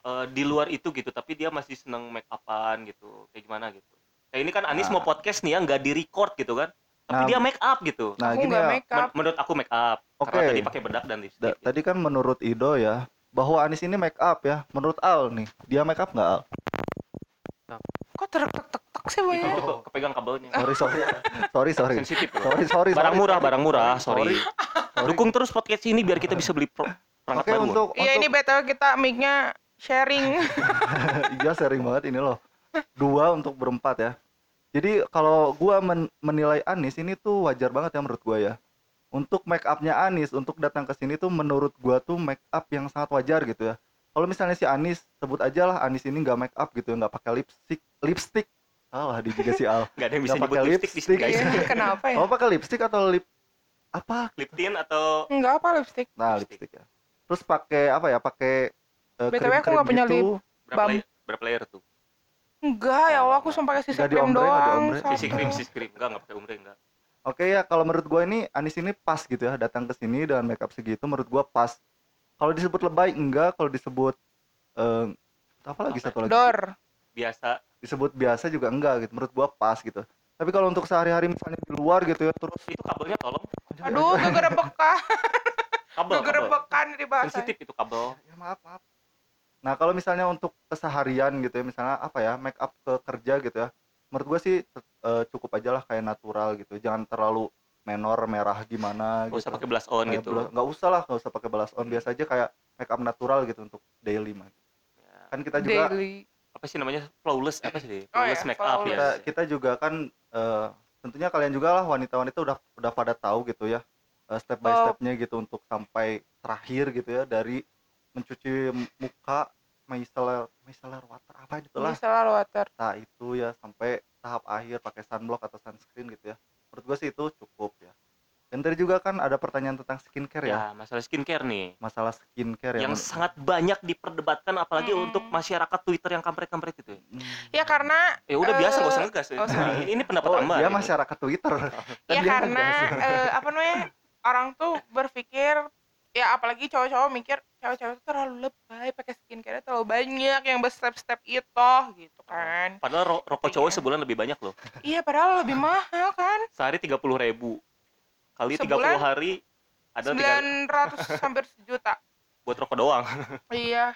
Speaker 1: eh, di luar itu gitu tapi dia masih seneng make upan gitu kayak gimana gitu. Kayak ini kan Anis
Speaker 3: Ah.
Speaker 1: mau podcast nih ya nggak di record gitu kan tapi
Speaker 3: Nah,
Speaker 1: dia make up gitu.
Speaker 3: nah
Speaker 2: aku
Speaker 3: gini
Speaker 2: nggak
Speaker 3: ya.
Speaker 2: make up.
Speaker 1: Men- menurut aku make up
Speaker 3: Oke.
Speaker 1: karena tadi pakai bedak dan lipstick
Speaker 3: da-
Speaker 1: gitu.
Speaker 3: tadi kan menurut Ido ya bahwa Anis ini make up ya. Menurut Al nih dia make up nggak Al?
Speaker 2: Kok tertek-tek sih
Speaker 1: itu
Speaker 2: banyak
Speaker 1: ke- kepegang kabelnya.
Speaker 3: Sorry sorry. Sorry sorry.
Speaker 1: Sensitif loh.
Speaker 3: sorry sorry
Speaker 1: barang
Speaker 3: sorry,
Speaker 1: murah
Speaker 3: sorry.
Speaker 1: barang murah
Speaker 3: Sorry,
Speaker 1: sorry, dukung terus podcast ini biar kita bisa beli pro- perangkat
Speaker 3: Oke
Speaker 1: baru.
Speaker 3: untuk
Speaker 2: iya ini betul kita mic-nya sharing.
Speaker 3: Iya sering banget ini loh. Dua untuk berempat ya jadi kalau gua men- menilai Anis ini tuh wajar banget ya menurut gua ya. Untuk make upnya Anis untuk datang ke sini tuh menurut gua tuh make up yang sangat wajar gitu ya. Kalau misalnya si Anis sebut aja lah Anis ini nggak make up gitu ya nggak pakai lipstick lipstick. Salah di juga si Al.
Speaker 1: Nggak ada yang bisa
Speaker 3: pakai
Speaker 1: lipstick di sini
Speaker 3: lipstick.
Speaker 1: guys.
Speaker 2: Iya, kenapa ya?
Speaker 3: Oh pakai lipstick atau lip apa?
Speaker 1: Lip tint atau
Speaker 2: enggak apa lipstick.
Speaker 3: Nah lipstick ya. Terus pakai apa ya? Pakai uh,
Speaker 2: BTW aku nggak punya
Speaker 3: gitu.
Speaker 1: berapa
Speaker 2: Bam.
Speaker 1: layer, berapa layer tuh
Speaker 2: enggak ya Allah aku cuma pakai
Speaker 3: Nggak di
Speaker 2: krim
Speaker 3: ombre, nggak di
Speaker 2: doang
Speaker 3: ombre.
Speaker 1: Sisi krim sisi krim enggak enggak pakai umre enggak
Speaker 3: Oke ya, kalau menurut gue ini Anis ini pas gitu ya, datang ke sini dengan makeup segitu menurut gua pas. Kalau disebut lebay enggak, kalau disebut eh, apa lagi
Speaker 1: Apa?
Speaker 3: satu lagi?
Speaker 2: Dor
Speaker 1: biasa
Speaker 3: Disebut biasa juga enggak gitu. Menurut gua pas gitu. Tapi kalau untuk sehari-hari misalnya di luar gitu ya, terus
Speaker 1: itu kabelnya tolong
Speaker 2: aduh kegerebekan
Speaker 1: kabel kabel
Speaker 2: kegerebekan di bahasa
Speaker 1: sensitif itu kabel
Speaker 3: ya maaf maaf. Nah, kalau misalnya untuk keseharian gitu ya, misalnya apa ya, make up ke kerja gitu ya. Menurut gua sih eh, cukup aja lah kayak natural gitu. Jangan terlalu menor merah gimana
Speaker 1: nggak
Speaker 3: gitu.
Speaker 1: usah pakai blush on
Speaker 3: Kayak
Speaker 1: gitu
Speaker 3: blush- nggak usah lah nggak usah pakai blush on biasa aja kayak make up natural gitu untuk daily mah
Speaker 1: Ya,
Speaker 3: kan kita juga
Speaker 2: daily
Speaker 1: apa sih namanya flawless apa sih
Speaker 2: Oh,
Speaker 1: flawless
Speaker 2: ya,
Speaker 1: make up
Speaker 3: kita,
Speaker 1: ya
Speaker 3: kita juga kan eh, tentunya kalian juga lah wanita-wanita udah udah pada tahu gitu ya eh, step by
Speaker 2: Oh.
Speaker 3: stepnya gitu untuk sampai terakhir gitu ya dari mencuci muka micellar micellar water apa gitu lah
Speaker 2: micellar water
Speaker 3: nah itu ya sampai tahap akhir pakai sunblock atau sunscreen gitu ya menurut gue sih itu cukup ya dan tadi juga kan ada pertanyaan tentang skincare ya
Speaker 1: ya masalah skincare nih
Speaker 3: masalah skincare
Speaker 1: yang
Speaker 3: men-
Speaker 1: sangat banyak diperdebatkan apalagi
Speaker 2: Mm-mm.
Speaker 1: untuk masyarakat Twitter yang kampret-kampret itu.
Speaker 3: Hmm.
Speaker 2: ya karena
Speaker 1: Ya udah biasa
Speaker 2: Eh,
Speaker 1: nggak usah ngegas. ya.
Speaker 2: oh,
Speaker 1: ini, ini pendapat
Speaker 3: Oh,
Speaker 1: Amba.
Speaker 3: dia
Speaker 1: gitu.
Speaker 3: masyarakat Twitter. Kan
Speaker 2: ya
Speaker 3: dia
Speaker 2: karena eh, apa namanya orang tuh berpikir ya apalagi cowok-cowok mikir cewek-cewek terlalu lebay pakai skincare terlalu banyak yang berstep-step itu gitu kan
Speaker 1: Padahal ro- rokok cowok sebulan lebih banyak loh.
Speaker 2: iya padahal lebih mahal kan
Speaker 1: Sehari 30 ribu. Kali 30
Speaker 2: Sebulan?
Speaker 1: hari ada tiga
Speaker 2: 900 hampir sejuta
Speaker 1: buat rokok doang.
Speaker 2: iya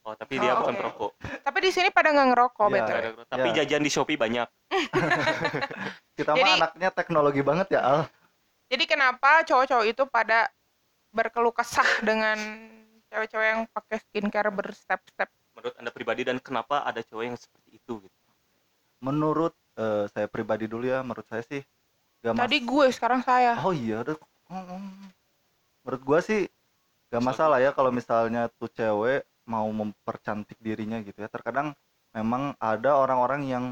Speaker 1: Oh, tapi dia
Speaker 2: Oh,
Speaker 1: bukan perokok.
Speaker 2: tapi di sini pada nggak ngerokok
Speaker 3: Iya.
Speaker 2: betul
Speaker 1: Tapi
Speaker 3: Ya.
Speaker 1: jajan di Shopee banyak.
Speaker 3: Kita
Speaker 2: Jadi-
Speaker 3: mah anaknya teknologi banget ya, Al.
Speaker 2: jadi kenapa cowok-cowok itu pada berkeluh kesah dengan cewek-cewek yang pakai skincare berstep-step
Speaker 1: Menurut Anda pribadi dan kenapa ada cowok yang seperti itu gitu.
Speaker 3: Menurut eh, saya pribadi dulu ya, menurut saya sih gak mas-
Speaker 2: tadi gue sekarang saya
Speaker 3: Oh iya, udah. Hmm. Menurut gua sih gak masalah ya kalau misalnya tuh cewek mau mempercantik dirinya gitu ya. Terkadang memang ada orang-orang yang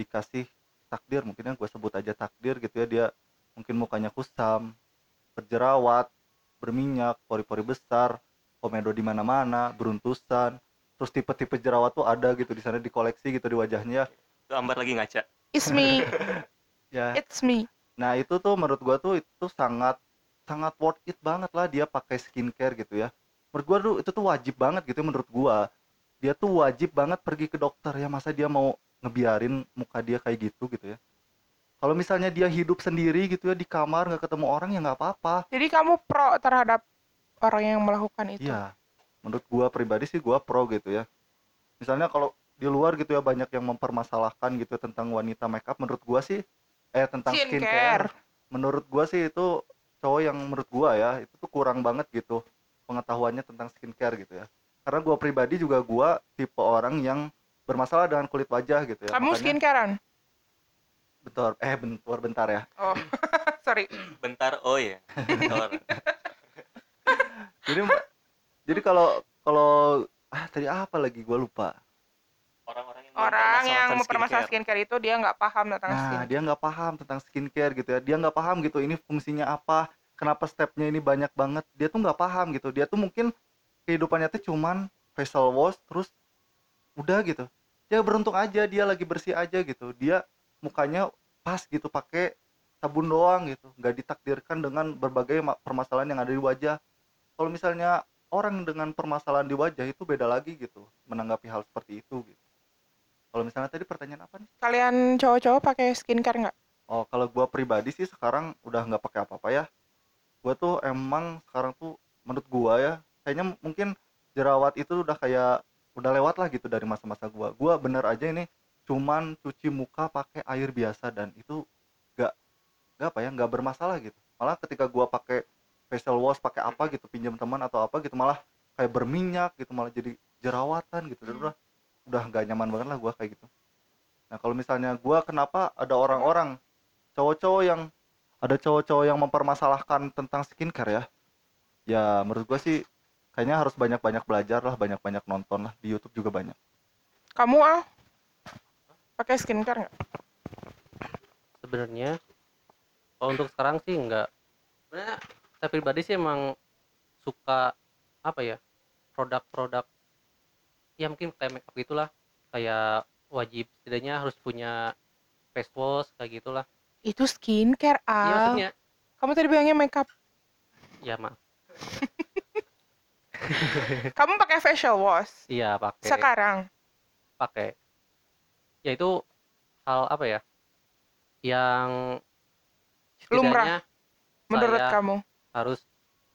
Speaker 3: dikasih takdir, mungkin yang gue sebut aja takdir gitu ya. Dia mungkin mukanya kusam, berjerawat, berminyak, pori-pori besar, komedo di mana-mana, beruntusan. Terus tipe-tipe jerawat tuh ada gitu di sana dikoleksi gitu di wajahnya.
Speaker 1: Itu Ambar lagi ngaca.
Speaker 2: it's me
Speaker 3: Ya,
Speaker 2: it's me
Speaker 3: Nah itu tuh menurut gua tuh itu sangat sangat worth it banget lah dia pakai skincare gitu ya. Menurut gua tuh itu tuh wajib banget gitu menurut gua. Dia tuh wajib banget pergi ke dokter ya masa dia mau ngebiarin muka dia kayak gitu gitu ya. Kalau misalnya dia hidup sendiri gitu ya di kamar nggak ketemu orang ya nggak apa-apa.
Speaker 2: Jadi kamu pro terhadap orang yang melakukan itu?
Speaker 3: Iya. Menurut gua pribadi sih gua pro gitu ya. Misalnya kalau di luar gitu ya banyak yang mempermasalahkan gitu tentang wanita makeup menurut gua sih eh tentang skincare.
Speaker 2: Skincare.
Speaker 3: Menurut gua sih itu cowok yang menurut gua ya itu tuh kurang banget gitu pengetahuannya tentang skincare gitu ya. Karena gua pribadi juga gua tipe orang yang bermasalah dengan kulit wajah gitu ya.
Speaker 2: Kamu
Speaker 3: Makanya-
Speaker 2: skincarean?
Speaker 3: Bentar eh bentar bentar ya.
Speaker 2: Oh, sorry.
Speaker 1: Bentar, oh ya. Bentar.
Speaker 3: Jadi jadi kalau kalau ah tadi apa lagi gua lupa.
Speaker 1: Orang-orang yang
Speaker 2: Orang yang
Speaker 1: mempermasalahkan
Speaker 2: mempermasalahkan
Speaker 1: skincare.
Speaker 2: skincare itu dia nggak paham tentang
Speaker 3: Nah,
Speaker 2: skincare.
Speaker 3: dia nggak paham tentang skincare gitu ya. Dia nggak paham gitu ini fungsinya apa, kenapa stepnya ini banyak banget. Dia tuh nggak paham gitu. Dia tuh mungkin kehidupannya tuh cuman facial wash terus udah gitu. Ya beruntung aja dia lagi bersih aja gitu. Dia mukanya pas gitu pakai sabun doang gitu. nggak ditakdirkan dengan berbagai ma- permasalahan yang ada di wajah. Kalau misalnya orang dengan permasalahan di wajah itu beda lagi gitu menanggapi hal seperti itu gitu. Kalau misalnya tadi pertanyaan apa nih?
Speaker 2: Kalian cowok-cowok pakai skincare nggak?
Speaker 3: Oh, kalau gua pribadi sih sekarang udah nggak pakai apa-apa ya. Gua tuh emang sekarang tuh menurut gua ya, kayaknya mungkin jerawat itu udah kayak udah lewat lah gitu dari masa-masa gua. Gua bener aja ini cuman cuci muka pakai air biasa dan itu nggak nggak apa ya nggak bermasalah gitu. Malah ketika gua pakai facial wash pakai apa gitu pinjam teman atau apa gitu malah kayak berminyak gitu malah jadi jerawatan gitu dan udah udah nggak nyaman banget lah gua kayak gitu. Nah kalau misalnya gua kenapa ada orang-orang cowok-cowok yang ada cowok-cowok yang mempermasalahkan tentang skincare ya ya menurut gua sih kayaknya harus banyak-banyak belajar lah banyak-banyak nonton lah di YouTube juga banyak
Speaker 2: Kamu ah pakai skincare nggak?
Speaker 4: sebenarnya kalau untuk sekarang sih enggak sebenarnya saya pribadi sih emang suka apa ya produk-produk ya mungkin kayak make up gitulah kayak wajib setidaknya harus punya face wash kayak gitulah
Speaker 2: Itu skincare ah.
Speaker 4: maksudnya
Speaker 2: Kamu tadi bilangnya makeup.
Speaker 4: ya maaf
Speaker 2: Kamu pakai facial wash
Speaker 4: iya pakai
Speaker 2: sekarang.
Speaker 4: pakai ya itu hal apa ya yang
Speaker 2: Lumrah. Menurut kamu?
Speaker 4: harus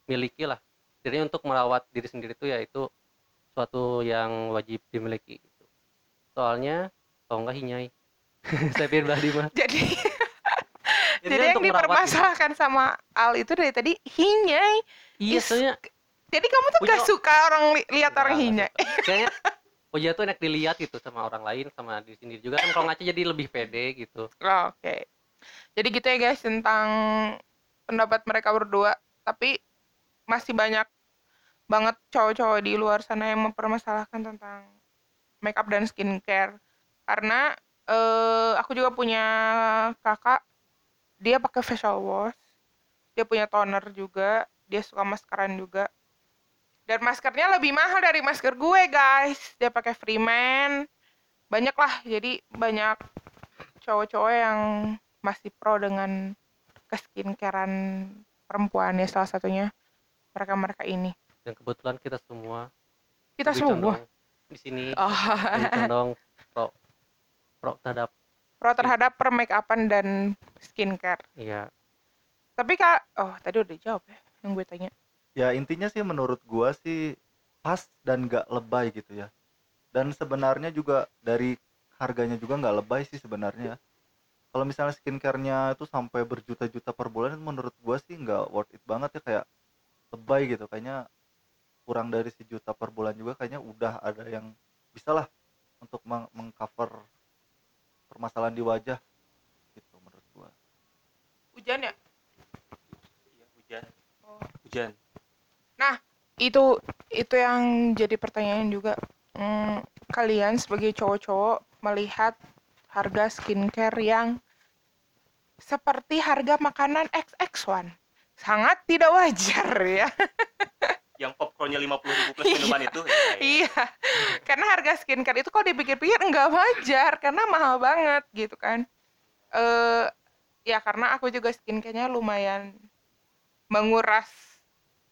Speaker 4: miliki lah jadi untuk merawat diri sendiri itu ya itu suatu yang wajib dimiliki gitu. soalnya kalau enggak hinyai saya pribadi mah
Speaker 2: Jadi
Speaker 4: Jadi
Speaker 2: jadi yang dipermasalahkan sama Al itu dari tadi hinyai.
Speaker 4: iya soalnya
Speaker 2: Jadi kamu tuh gak
Speaker 4: Punya-
Speaker 2: suka orang li- lihat orang hinyai.
Speaker 4: kayaknya wajah tuh enak dilihat gitu sama orang lain sama diri sendiri juga kan kalau ngaca jadi lebih pede gitu
Speaker 2: Oh, Oke. Jadi gitu ya guys tentang pendapat mereka berdua. Tapi masih banyak banget cowok-cowok di luar sana yang mempermasalahkan tentang makeup dan skincare. Karena eh, aku juga punya kakak, dia pakai facial wash, dia punya toner juga, dia suka maskeran juga. Dan maskernya lebih mahal dari masker gue guys. Dia pakai Freeman. Banyak lah, jadi banyak cowok-cowok yang masih pro dengan keskincarean perempuan ya salah satunya mereka-mereka ini.
Speaker 4: dan kebetulan kita semua
Speaker 2: Kita semua.
Speaker 4: di sini
Speaker 2: Oh,
Speaker 4: condong pro pro terhadap
Speaker 2: pro terhadap permakeupan dan skincare.
Speaker 4: ya
Speaker 2: Tapi kak, oh tadi udah jawab ya yang gue tanya.
Speaker 3: Ya intinya sih menurut gua sih pas dan gak lebay gitu ya. Dan sebenarnya juga dari harganya juga nggak lebay sih sebenarnya kalau misalnya skincare-nya itu sampai berjuta-juta per bulan menurut gua sih nggak worth it banget ya kayak lebay gitu. Kayaknya kurang dari sejuta per bulan juga kayaknya udah ada yang bisa lah untuk meng- mengcover permasalahan di wajah gitu menurut gua.
Speaker 2: Hujan ya?
Speaker 1: Iya, hujan.
Speaker 2: Oh.
Speaker 1: hujan
Speaker 2: Itu itu yang jadi pertanyaan juga. Hmm, kalian sebagai cowok-cowok melihat harga skincare yang seperti harga makanan XX1 sangat tidak wajar ya.
Speaker 1: yang popcornnya lima puluh ribu plus minuman itu ya, ya.
Speaker 2: Iya, karena harga skincare itu kalau dipikir-pikir nggak wajar karena mahal banget gitu kan. Eh, ya karena aku juga skincare-nya lumayan menguras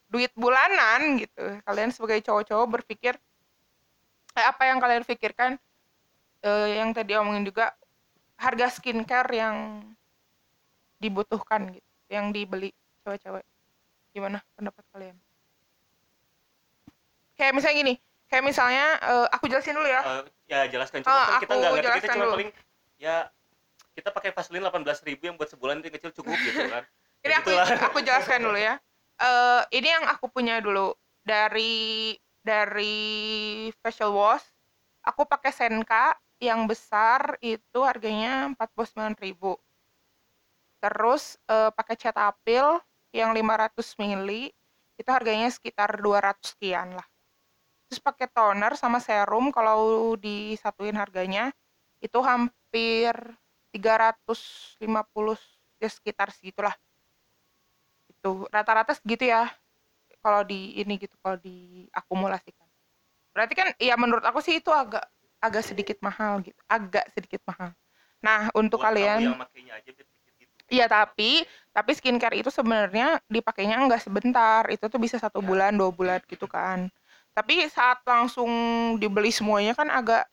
Speaker 2: duit bulanan gitu. Kalian sebagai cowok-cowok berpikir eh, apa yang kalian pikirkan? Eh, yang tadi omongin juga harga skincare yang dibutuhkan gitu, yang dibeli cewek-cewek. Gimana pendapat kalian? Kayak misalnya gini, kayak misalnya eh, aku jelasin dulu ya.
Speaker 1: Eh, ya jelaskan coba kan kita
Speaker 2: aku
Speaker 1: nggak ngerti kita cuma
Speaker 2: dulu.
Speaker 1: paling ya kita pakai Vaseline 18.000 ribu yang buat sebulan itu yang kecil cukup gitu kan
Speaker 2: Ini
Speaker 1: Ya
Speaker 2: aku aku jelaskan dulu ya. Eh ini yang aku punya dulu dari dari facial wash. Aku pakai Senka yang besar itu harganya 49.000. Terus eh, pakai Cetaphil yang 500 ml itu harganya sekitar 200 sekian lah. Terus pakai toner sama serum kalau disatuin harganya itu hampir 350 ya sekitar segitulah itu rata-rata segitu ya kalau di ini gitu kalau diakumulasikan. Berarti kan ya menurut aku sih itu agak agak sedikit mahal gitu agak sedikit mahal. Nah untuk
Speaker 1: Buat
Speaker 2: kalian
Speaker 1: yang aja gitu.
Speaker 2: Iya tapi tapi skincare itu sebenarnya dipakainya nggak sebentar. Itu tuh bisa satu
Speaker 1: Ya.
Speaker 2: bulan dua bulan gitu kan. Tapi saat langsung dibeli semuanya kan agak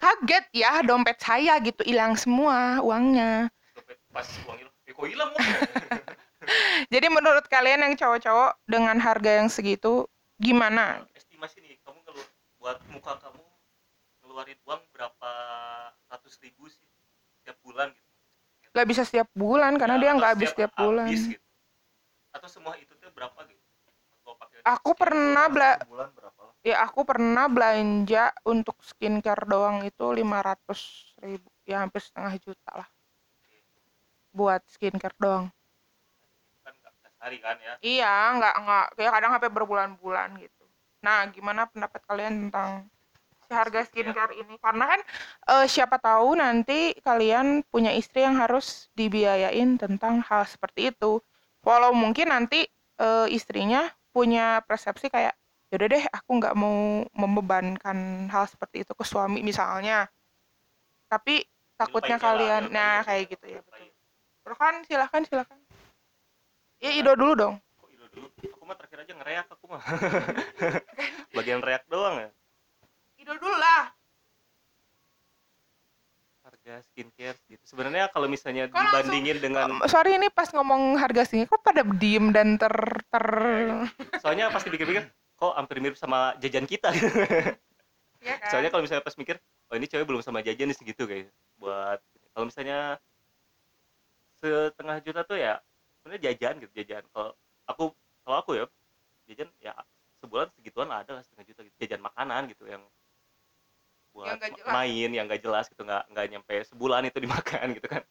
Speaker 2: kaget ya dompet saya gitu hilang semua uangnya.
Speaker 1: Dompet pas uang hilang eh kok hilang
Speaker 2: Jadi menurut kalian yang cowok-cowok dengan harga yang segitu gimana?
Speaker 1: estimasi nih kamu ngelu buat muka kamu ngeluarin uang berapa ratus ribu sih setiap bulan gitu
Speaker 2: Gak bisa setiap bulan karena
Speaker 1: Ya,
Speaker 2: dia nggak habis setiap bulan.
Speaker 1: habis gitu. atau semua itu tuh berapa gitu
Speaker 2: Aku pernah bela ya aku pernah belanja untuk skincare doang itu 500 ribu ya hampir setengah juta lah buat skincare doang
Speaker 1: kan sehari kan ya?
Speaker 2: Iya nggak nggak kayak kadang sampai berbulan-bulan gitu. Nah gimana pendapat kalian tentang si harga skincare ini? Karena kan eh, siapa tahu nanti kalian punya istri yang harus dibiayain tentang hal seperti itu. Walau mungkin nanti eh, istrinya punya persepsi kayak yaudah deh aku nggak mau membebankan hal seperti itu ke suami misalnya. Tapi takutnya kalian nah kayak gitu ya betul. Silahkan, silahkan, silahkan. Ya, Ido dulu dong.
Speaker 1: kok itu dulu aku mah terakhir aja ngereak aku mah bagian reak doang ya
Speaker 2: Ido dulu lah.
Speaker 1: harga skincare gitu sebenarnya kalau misalnya
Speaker 2: Kok langsung-
Speaker 1: dibandingin dengan
Speaker 2: Um, sorry ini pas ngomong harga sini kok pada diem dan ter ter
Speaker 1: soalnya pas dipikir-pikir kok hampir mirip sama jajan kita
Speaker 2: ya kan?
Speaker 1: soalnya kalau misalnya pas mikir oh ini cewek belum sama jajan nih segitu kayak buat kalau misalnya setengah juta tuh ya sebenarnya jajan gitu jajan. Kalau aku kalau aku ya jajan ya sebulan segituan ada lah setengah juta gitu. Jajan makanan gitu yang buat
Speaker 2: Yang
Speaker 1: main yang gak jelas gitu nggak nggak nyampe sebulan itu dimakan gitu kan.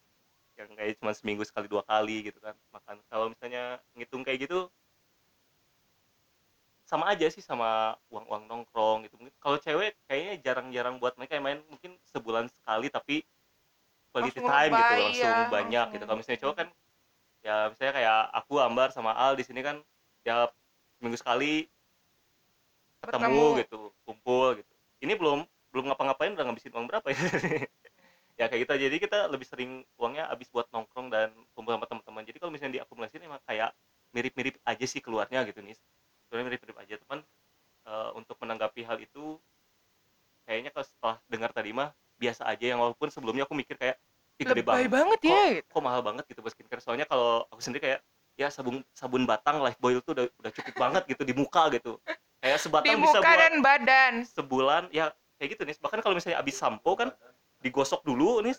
Speaker 1: Yang kayak cuma seminggu sekali dua kali gitu kan makan. Kalau misalnya ngitung kayak gitu sama aja sih sama uang-uang nongkrong gitu. Mungkin kalau cewek kayaknya jarang-jarang buat mereka yang main mungkin sebulan sekali tapi quality
Speaker 2: Langsung
Speaker 1: time gitu langsung
Speaker 2: ya,
Speaker 1: banyak
Speaker 2: langsung.
Speaker 1: gitu kalau misalnya cowok kan ya misalnya kayak aku Ambar sama Al di sini kan tiap minggu sekali ketemu, gitu kumpul gitu. Ini belum belum ngapa-ngapain udah ngabisin uang berapa ya? Ya kayak gitu jadi kita lebih sering uangnya habis buat nongkrong dan kumpul sama teman-teman. Jadi kalau misalnya diakumulasiin emang kayak mirip-mirip aja sih keluarnya gitu nih sebenarnya mirip-mirip aja teman eh, untuk menanggapi hal itu kayaknya kalau setelah dengar tadi mah biasa aja yang walaupun sebelumnya aku mikir kayak "Ih, gede banget
Speaker 2: banget ya.
Speaker 1: kok, kok mahal banget gitu buat skincare soalnya kalau aku sendiri kayak ya sabun sabun batang Lifebuoy itu udah udah cukup banget gitu di muka gitu kayak
Speaker 2: Di
Speaker 1: sebatang bisa
Speaker 2: muka
Speaker 1: buat
Speaker 2: dan badan.
Speaker 1: sebulan ya kayak gitu nih bahkan kalau misalnya habis sampo kan digosok dulu nih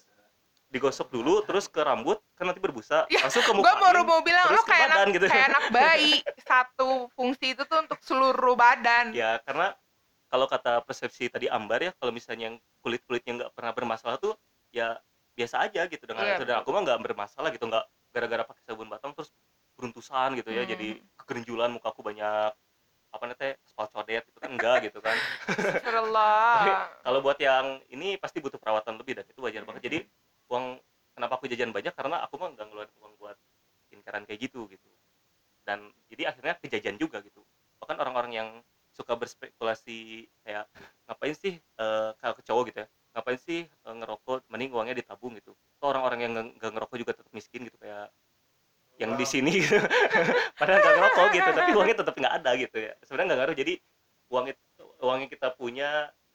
Speaker 1: digosok dulu terus ke rambut kan nanti berbusa
Speaker 2: Ya,
Speaker 1: langsung ke
Speaker 2: Gue
Speaker 1: muka
Speaker 2: baru mau bilang lo
Speaker 1: ke
Speaker 2: kayak
Speaker 1: badan
Speaker 2: anak,
Speaker 1: gitu.
Speaker 2: kayak anak bayi. Satu fungsi itu tuh untuk seluruh badan.
Speaker 1: ya karena kalau kata persepsi tadi Ambar ya kalau misalnya yang kulit kulitnya nggak pernah bermasalah tuh ya biasa aja gitu dengan
Speaker 2: Iya,
Speaker 1: itu dan aku mah nggak bermasalah gitu nggak gara-gara pakai sabun batang terus beruntusan gitu ya.
Speaker 2: Hmm.
Speaker 1: jadi kegerenjulan muka aku banyak apa namanya spot codet itu kan enggak gitu kan. Kalau buat yang ini pasti butuh perawatan lebih dan itu wajar banget. Jadi uang kenapa aku jajan banyak? Karena aku mah nggak ngeluarin uang buat skincarean kayak gitu gitu. Dan jadi akhirnya kejajan juga gitu. Bahkan orang-orang yang suka berspekulasi kayak ngapain sih eh, kalau ke cowok gitu ya ngapain sih eh, ngerokok mending uangnya ditabung gitu. Tuh orang-orang yang nggak- ngerokok juga tetap miskin gitu kayak yang di sini gitu. Padahal nggak ngerokok gitu tapi uangnya tetap nggak ada gitu ya. Sebenarnya nggak ngaruh jadi uang itu uang yang kita punya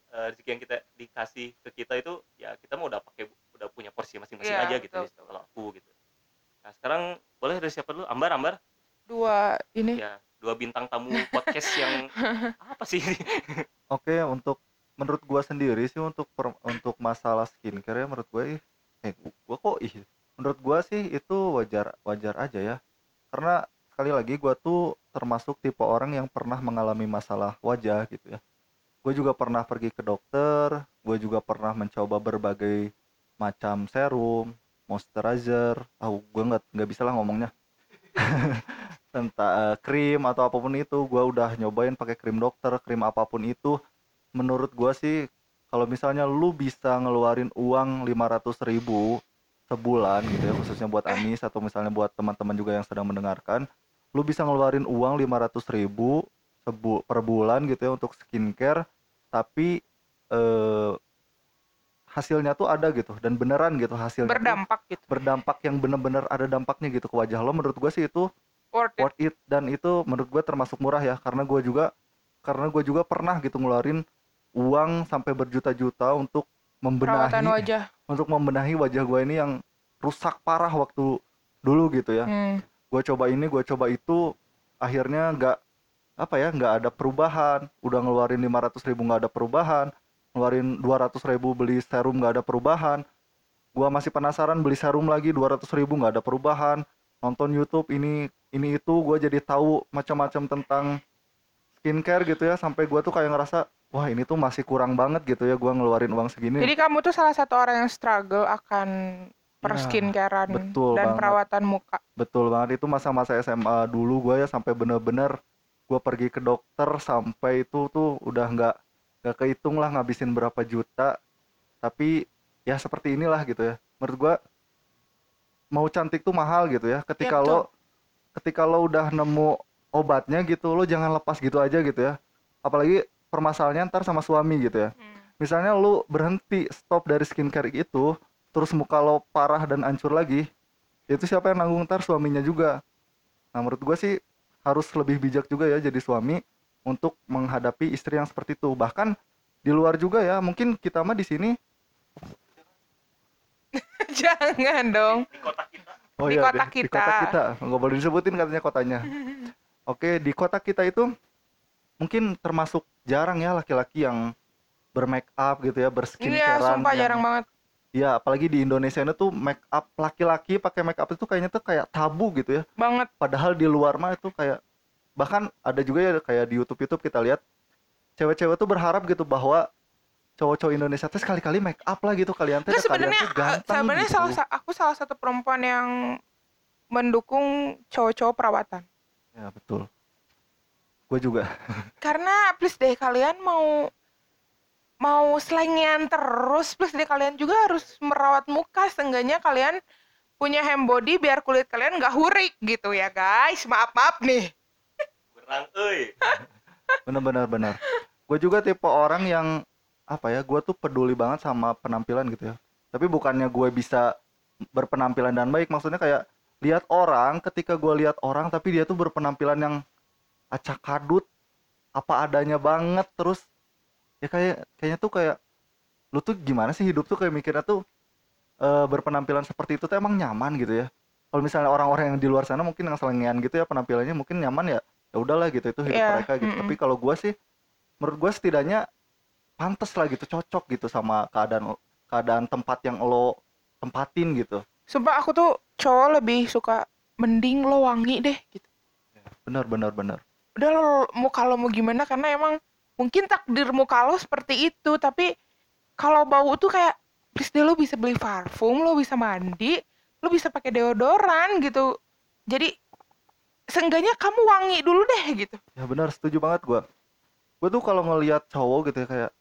Speaker 1: eh, rezeki yang kita dikasih ke kita itu ya kita mau udah pakai udah punya porsi masing-masing
Speaker 2: Iya,
Speaker 1: aja gitu
Speaker 2: betul.
Speaker 1: kalau aku gitu. Nah sekarang boleh dari siapa dulu? Ambar Ambar?
Speaker 2: Dua ini.
Speaker 1: Ya dua bintang tamu podcast yang apa sih
Speaker 3: Oke, untuk menurut gua sendiri sih untuk per- untuk masalah skincare ya menurut ih eh gua kok ih menurut gua sih itu wajar wajar aja ya. Karena sekali lagi gua tuh termasuk tipe orang yang pernah mengalami masalah wajah gitu ya. Gue juga pernah pergi ke dokter, gue juga pernah mencoba berbagai macam serum, moisturizer, ah gue nggak nggak bisa lah ngomongnya tentang eh, krim atau apa pun itu gua udah nyobain pakai krim dokter krim apa pun itu menurut gua sih kalau misalnya lu bisa ngeluarin uang 500.000 ribu sebulan gitu ya khususnya buat Anis atau misalnya buat teman-teman juga yang sedang mendengarkan lu bisa ngeluarin uang 500.000 ribu sebu per bulan gitu ya untuk skincare tapi eh, hasilnya tuh ada gitu dan beneran gitu hasilnya
Speaker 2: berdampak gitu.
Speaker 3: berdampak yang bener-bener ada dampaknya gitu ke wajah lo menurut gua sih itu
Speaker 2: Worth it.
Speaker 3: worth it dan itu menurut gue termasuk murah ya karena gue juga karena gue juga pernah gitu ngeluarin uang sampai berjuta-juta untuk
Speaker 2: Perawatan
Speaker 3: membenahi
Speaker 2: wajah.
Speaker 3: untuk membenahi wajah gue ini yang rusak parah waktu dulu gitu ya.
Speaker 2: Hmm.
Speaker 3: gue coba ini gue coba itu akhirnya nggak apa ya nggak ada perubahan. Udah ngeluarin 500 ribu nggak ada perubahan. Ngeluarin 200 ribu beli serum nggak ada perubahan. Gue masih penasaran beli serum lagi 200 ribu nggak ada perubahan. Nonton YouTube ini ini itu gue jadi tahu macam-macam tentang skincare gitu ya sampai gue tuh kayak ngerasa wah ini tuh masih kurang banget gitu ya gue ngeluarin uang segini.
Speaker 2: Jadi kamu tuh salah satu orang yang struggle akan per
Speaker 3: Ya,
Speaker 2: skincarean
Speaker 3: betul
Speaker 2: dan
Speaker 3: banget.
Speaker 2: perawatan muka.
Speaker 3: Betul banget itu masa-masa SMA dulu gue ya sampai bener-bener gue pergi ke dokter sampai itu tuh udah nggak nggak kehitung lah ngabisin berapa juta. Tapi ya seperti inilah gitu ya. Menurut gue mau cantik tuh mahal gitu ya. Ketika
Speaker 2: Ya,
Speaker 3: lo ketika lo udah nemu obatnya gitu lo jangan lepas gitu aja gitu ya. Apalagi permasalahannya ntar sama suami gitu ya. Misalnya lu berhenti stop dari skincare itu terus muka lo parah dan hancur lagi itu siapa yang nanggung ntar? Suaminya juga. Nah menurut gue sih harus lebih bijak juga ya jadi suami untuk menghadapi istri yang seperti itu. Bahkan di luar juga ya mungkin kita mah di sini
Speaker 2: Jangan dong.
Speaker 1: di kota kita.
Speaker 3: Oh
Speaker 2: Di
Speaker 3: iya,
Speaker 2: kota
Speaker 3: di, di kota
Speaker 2: kita.
Speaker 3: kita. Nggak boleh disebutin katanya kotanya oke di kota kita itu mungkin termasuk jarang ya laki-laki yang bermake up gitu ya
Speaker 2: Iya,
Speaker 3: berskincarean
Speaker 2: sumpah
Speaker 3: yang-
Speaker 2: jarang banget.
Speaker 3: Ya, apalagi di Indonesia ini tuh make up laki-laki pakai make up itu kayaknya tuh kayak tabu gitu ya.
Speaker 2: Banget.
Speaker 3: Padahal di luar mah itu kayak bahkan ada juga ya kayak di YouTube YouTube kita lihat cewek-cewek tuh berharap gitu bahwa cowok-cowok Indonesia tuh sekali-kali make up lah gitu kalian tuh
Speaker 2: sebenarnya
Speaker 3: tuh ganteng
Speaker 2: sebenarnya
Speaker 3: gitu.
Speaker 2: salah sa- aku salah satu perempuan yang mendukung cowok-cowok perawatan.
Speaker 3: Ya, betul. Gue juga.
Speaker 2: Karena please deh kalian mau mau selengean terus, please deh kalian juga harus merawat muka. Seenggaknya kalian punya hem body biar kulit kalian nggak hurik gitu ya guys. Maaf maaf nih.
Speaker 1: berang euy
Speaker 3: Bener-bener bener. Gue juga tipe orang yang apa ya? Gue tuh peduli banget sama penampilan gitu ya. Tapi bukannya gue bisa berpenampilan dan baik. Maksudnya kayak lihat orang, ketika gue lihat orang, tapi dia tuh berpenampilan yang acak kadut, apa adanya banget. Terus ya kayak kayaknya tuh kayak lu tuh gimana sih hidup tuh kayak mikirnya tuh eh, berpenampilan seperti itu tuh emang nyaman gitu ya. Kalau misalnya orang-orang yang di luar sana mungkin yang selengean gitu ya penampilannya mungkin nyaman ya ya udahlah gitu itu hidup
Speaker 2: Iya,
Speaker 3: mereka gitu
Speaker 2: mm-mm.
Speaker 3: tapi kalau gua sih menurut gua setidaknya pantas lah gitu cocok gitu sama keadaan keadaan tempat yang lo tempatin gitu
Speaker 2: Sumpah aku tuh cowok lebih suka mending lo wangi deh gitu.
Speaker 3: benar benar benar
Speaker 2: Udah lo muka lo mau gimana karena emang mungkin takdir muka lo seperti itu tapi kalau bau tuh kayak please deh lo bisa beli parfum, lo bisa mandi, lo bisa pakai deodoran gitu. Jadi seenggaknya kamu wangi dulu deh gitu.
Speaker 3: ya benar setuju banget gua gua tuh kalau ngelihat cowok gitu ya kayak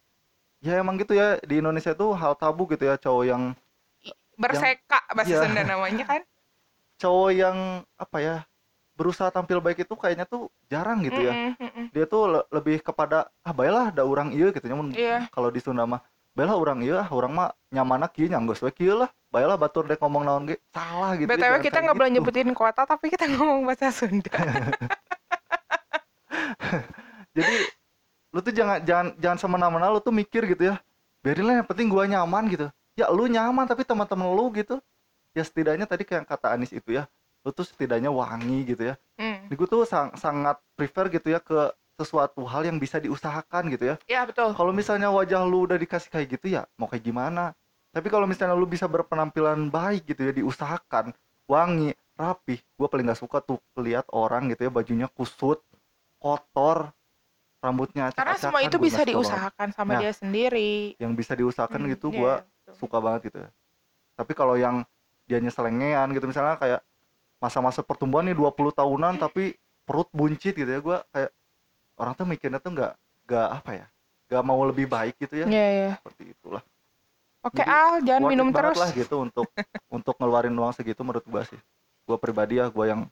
Speaker 3: ya emang gitu ya di Indonesia tuh hal tabu gitu ya cowok yang
Speaker 2: Berseka bahasa
Speaker 3: Iya.
Speaker 2: Sunda namanya kan.
Speaker 3: cowok yang apa ya berusaha tampil baik itu kayaknya tuh jarang gitu ya dia tuh le- lebih kepada ah baiklah ada orang iya gitu nyamun
Speaker 2: Iya.
Speaker 3: kalau di Sunda mah baiklah orang iya orang mah nyamana kieu nyanggeus we kieu lah baiklah batur dek ngomong naon ge salah gitu ya,
Speaker 2: BTW kita nggak boleh
Speaker 3: gitu.
Speaker 2: nyebutin kota tapi kita ngomong bahasa Sunda.
Speaker 3: jadi lu tuh jangan jangan jangan semena-mena lu tuh mikir gitu ya biarin lah yang penting gua nyaman gitu ya lu nyaman tapi teman-teman lu gitu ya setidaknya tadi kayak kata Anis itu ya lu tuh setidaknya wangi gitu ya
Speaker 2: Hmm.
Speaker 3: gue tuh sang- sangat prefer gitu ya ke sesuatu hal yang bisa diusahakan gitu ya
Speaker 2: Ya betul.
Speaker 3: kalau misalnya wajah lu udah dikasih kayak gitu ya mau kayak gimana tapi kalau misalnya lu bisa berpenampilan baik gitu ya diusahakan wangi rapih gue paling gak suka tuh lihat orang gitu ya bajunya kusut kotor rambutnya
Speaker 2: Karena
Speaker 3: acak-acakan,
Speaker 2: semua itu bisa diusahakan sama
Speaker 3: Nah,
Speaker 2: dia sendiri.
Speaker 3: yang bisa diusahakan
Speaker 2: Hmm,
Speaker 3: gitu
Speaker 2: iya,
Speaker 3: gue. Suka banget gitu ya tapi kalau yang dianya selengean gitu misalnya kayak masa-masa pertumbuhan nih 20 tahunan tapi perut buncit gitu ya gue kayak orang tuh mikirnya tuh nggak nggak apa ya nggak mau lebih baik gitu ya
Speaker 2: Iya, iya.
Speaker 3: seperti itulah
Speaker 2: Oke,
Speaker 3: Jadi,
Speaker 2: Al, jangan minum terus.
Speaker 3: lah gitu untuk untuk ngeluarin uang segitu menurut gue sih gue pribadi ya gue yang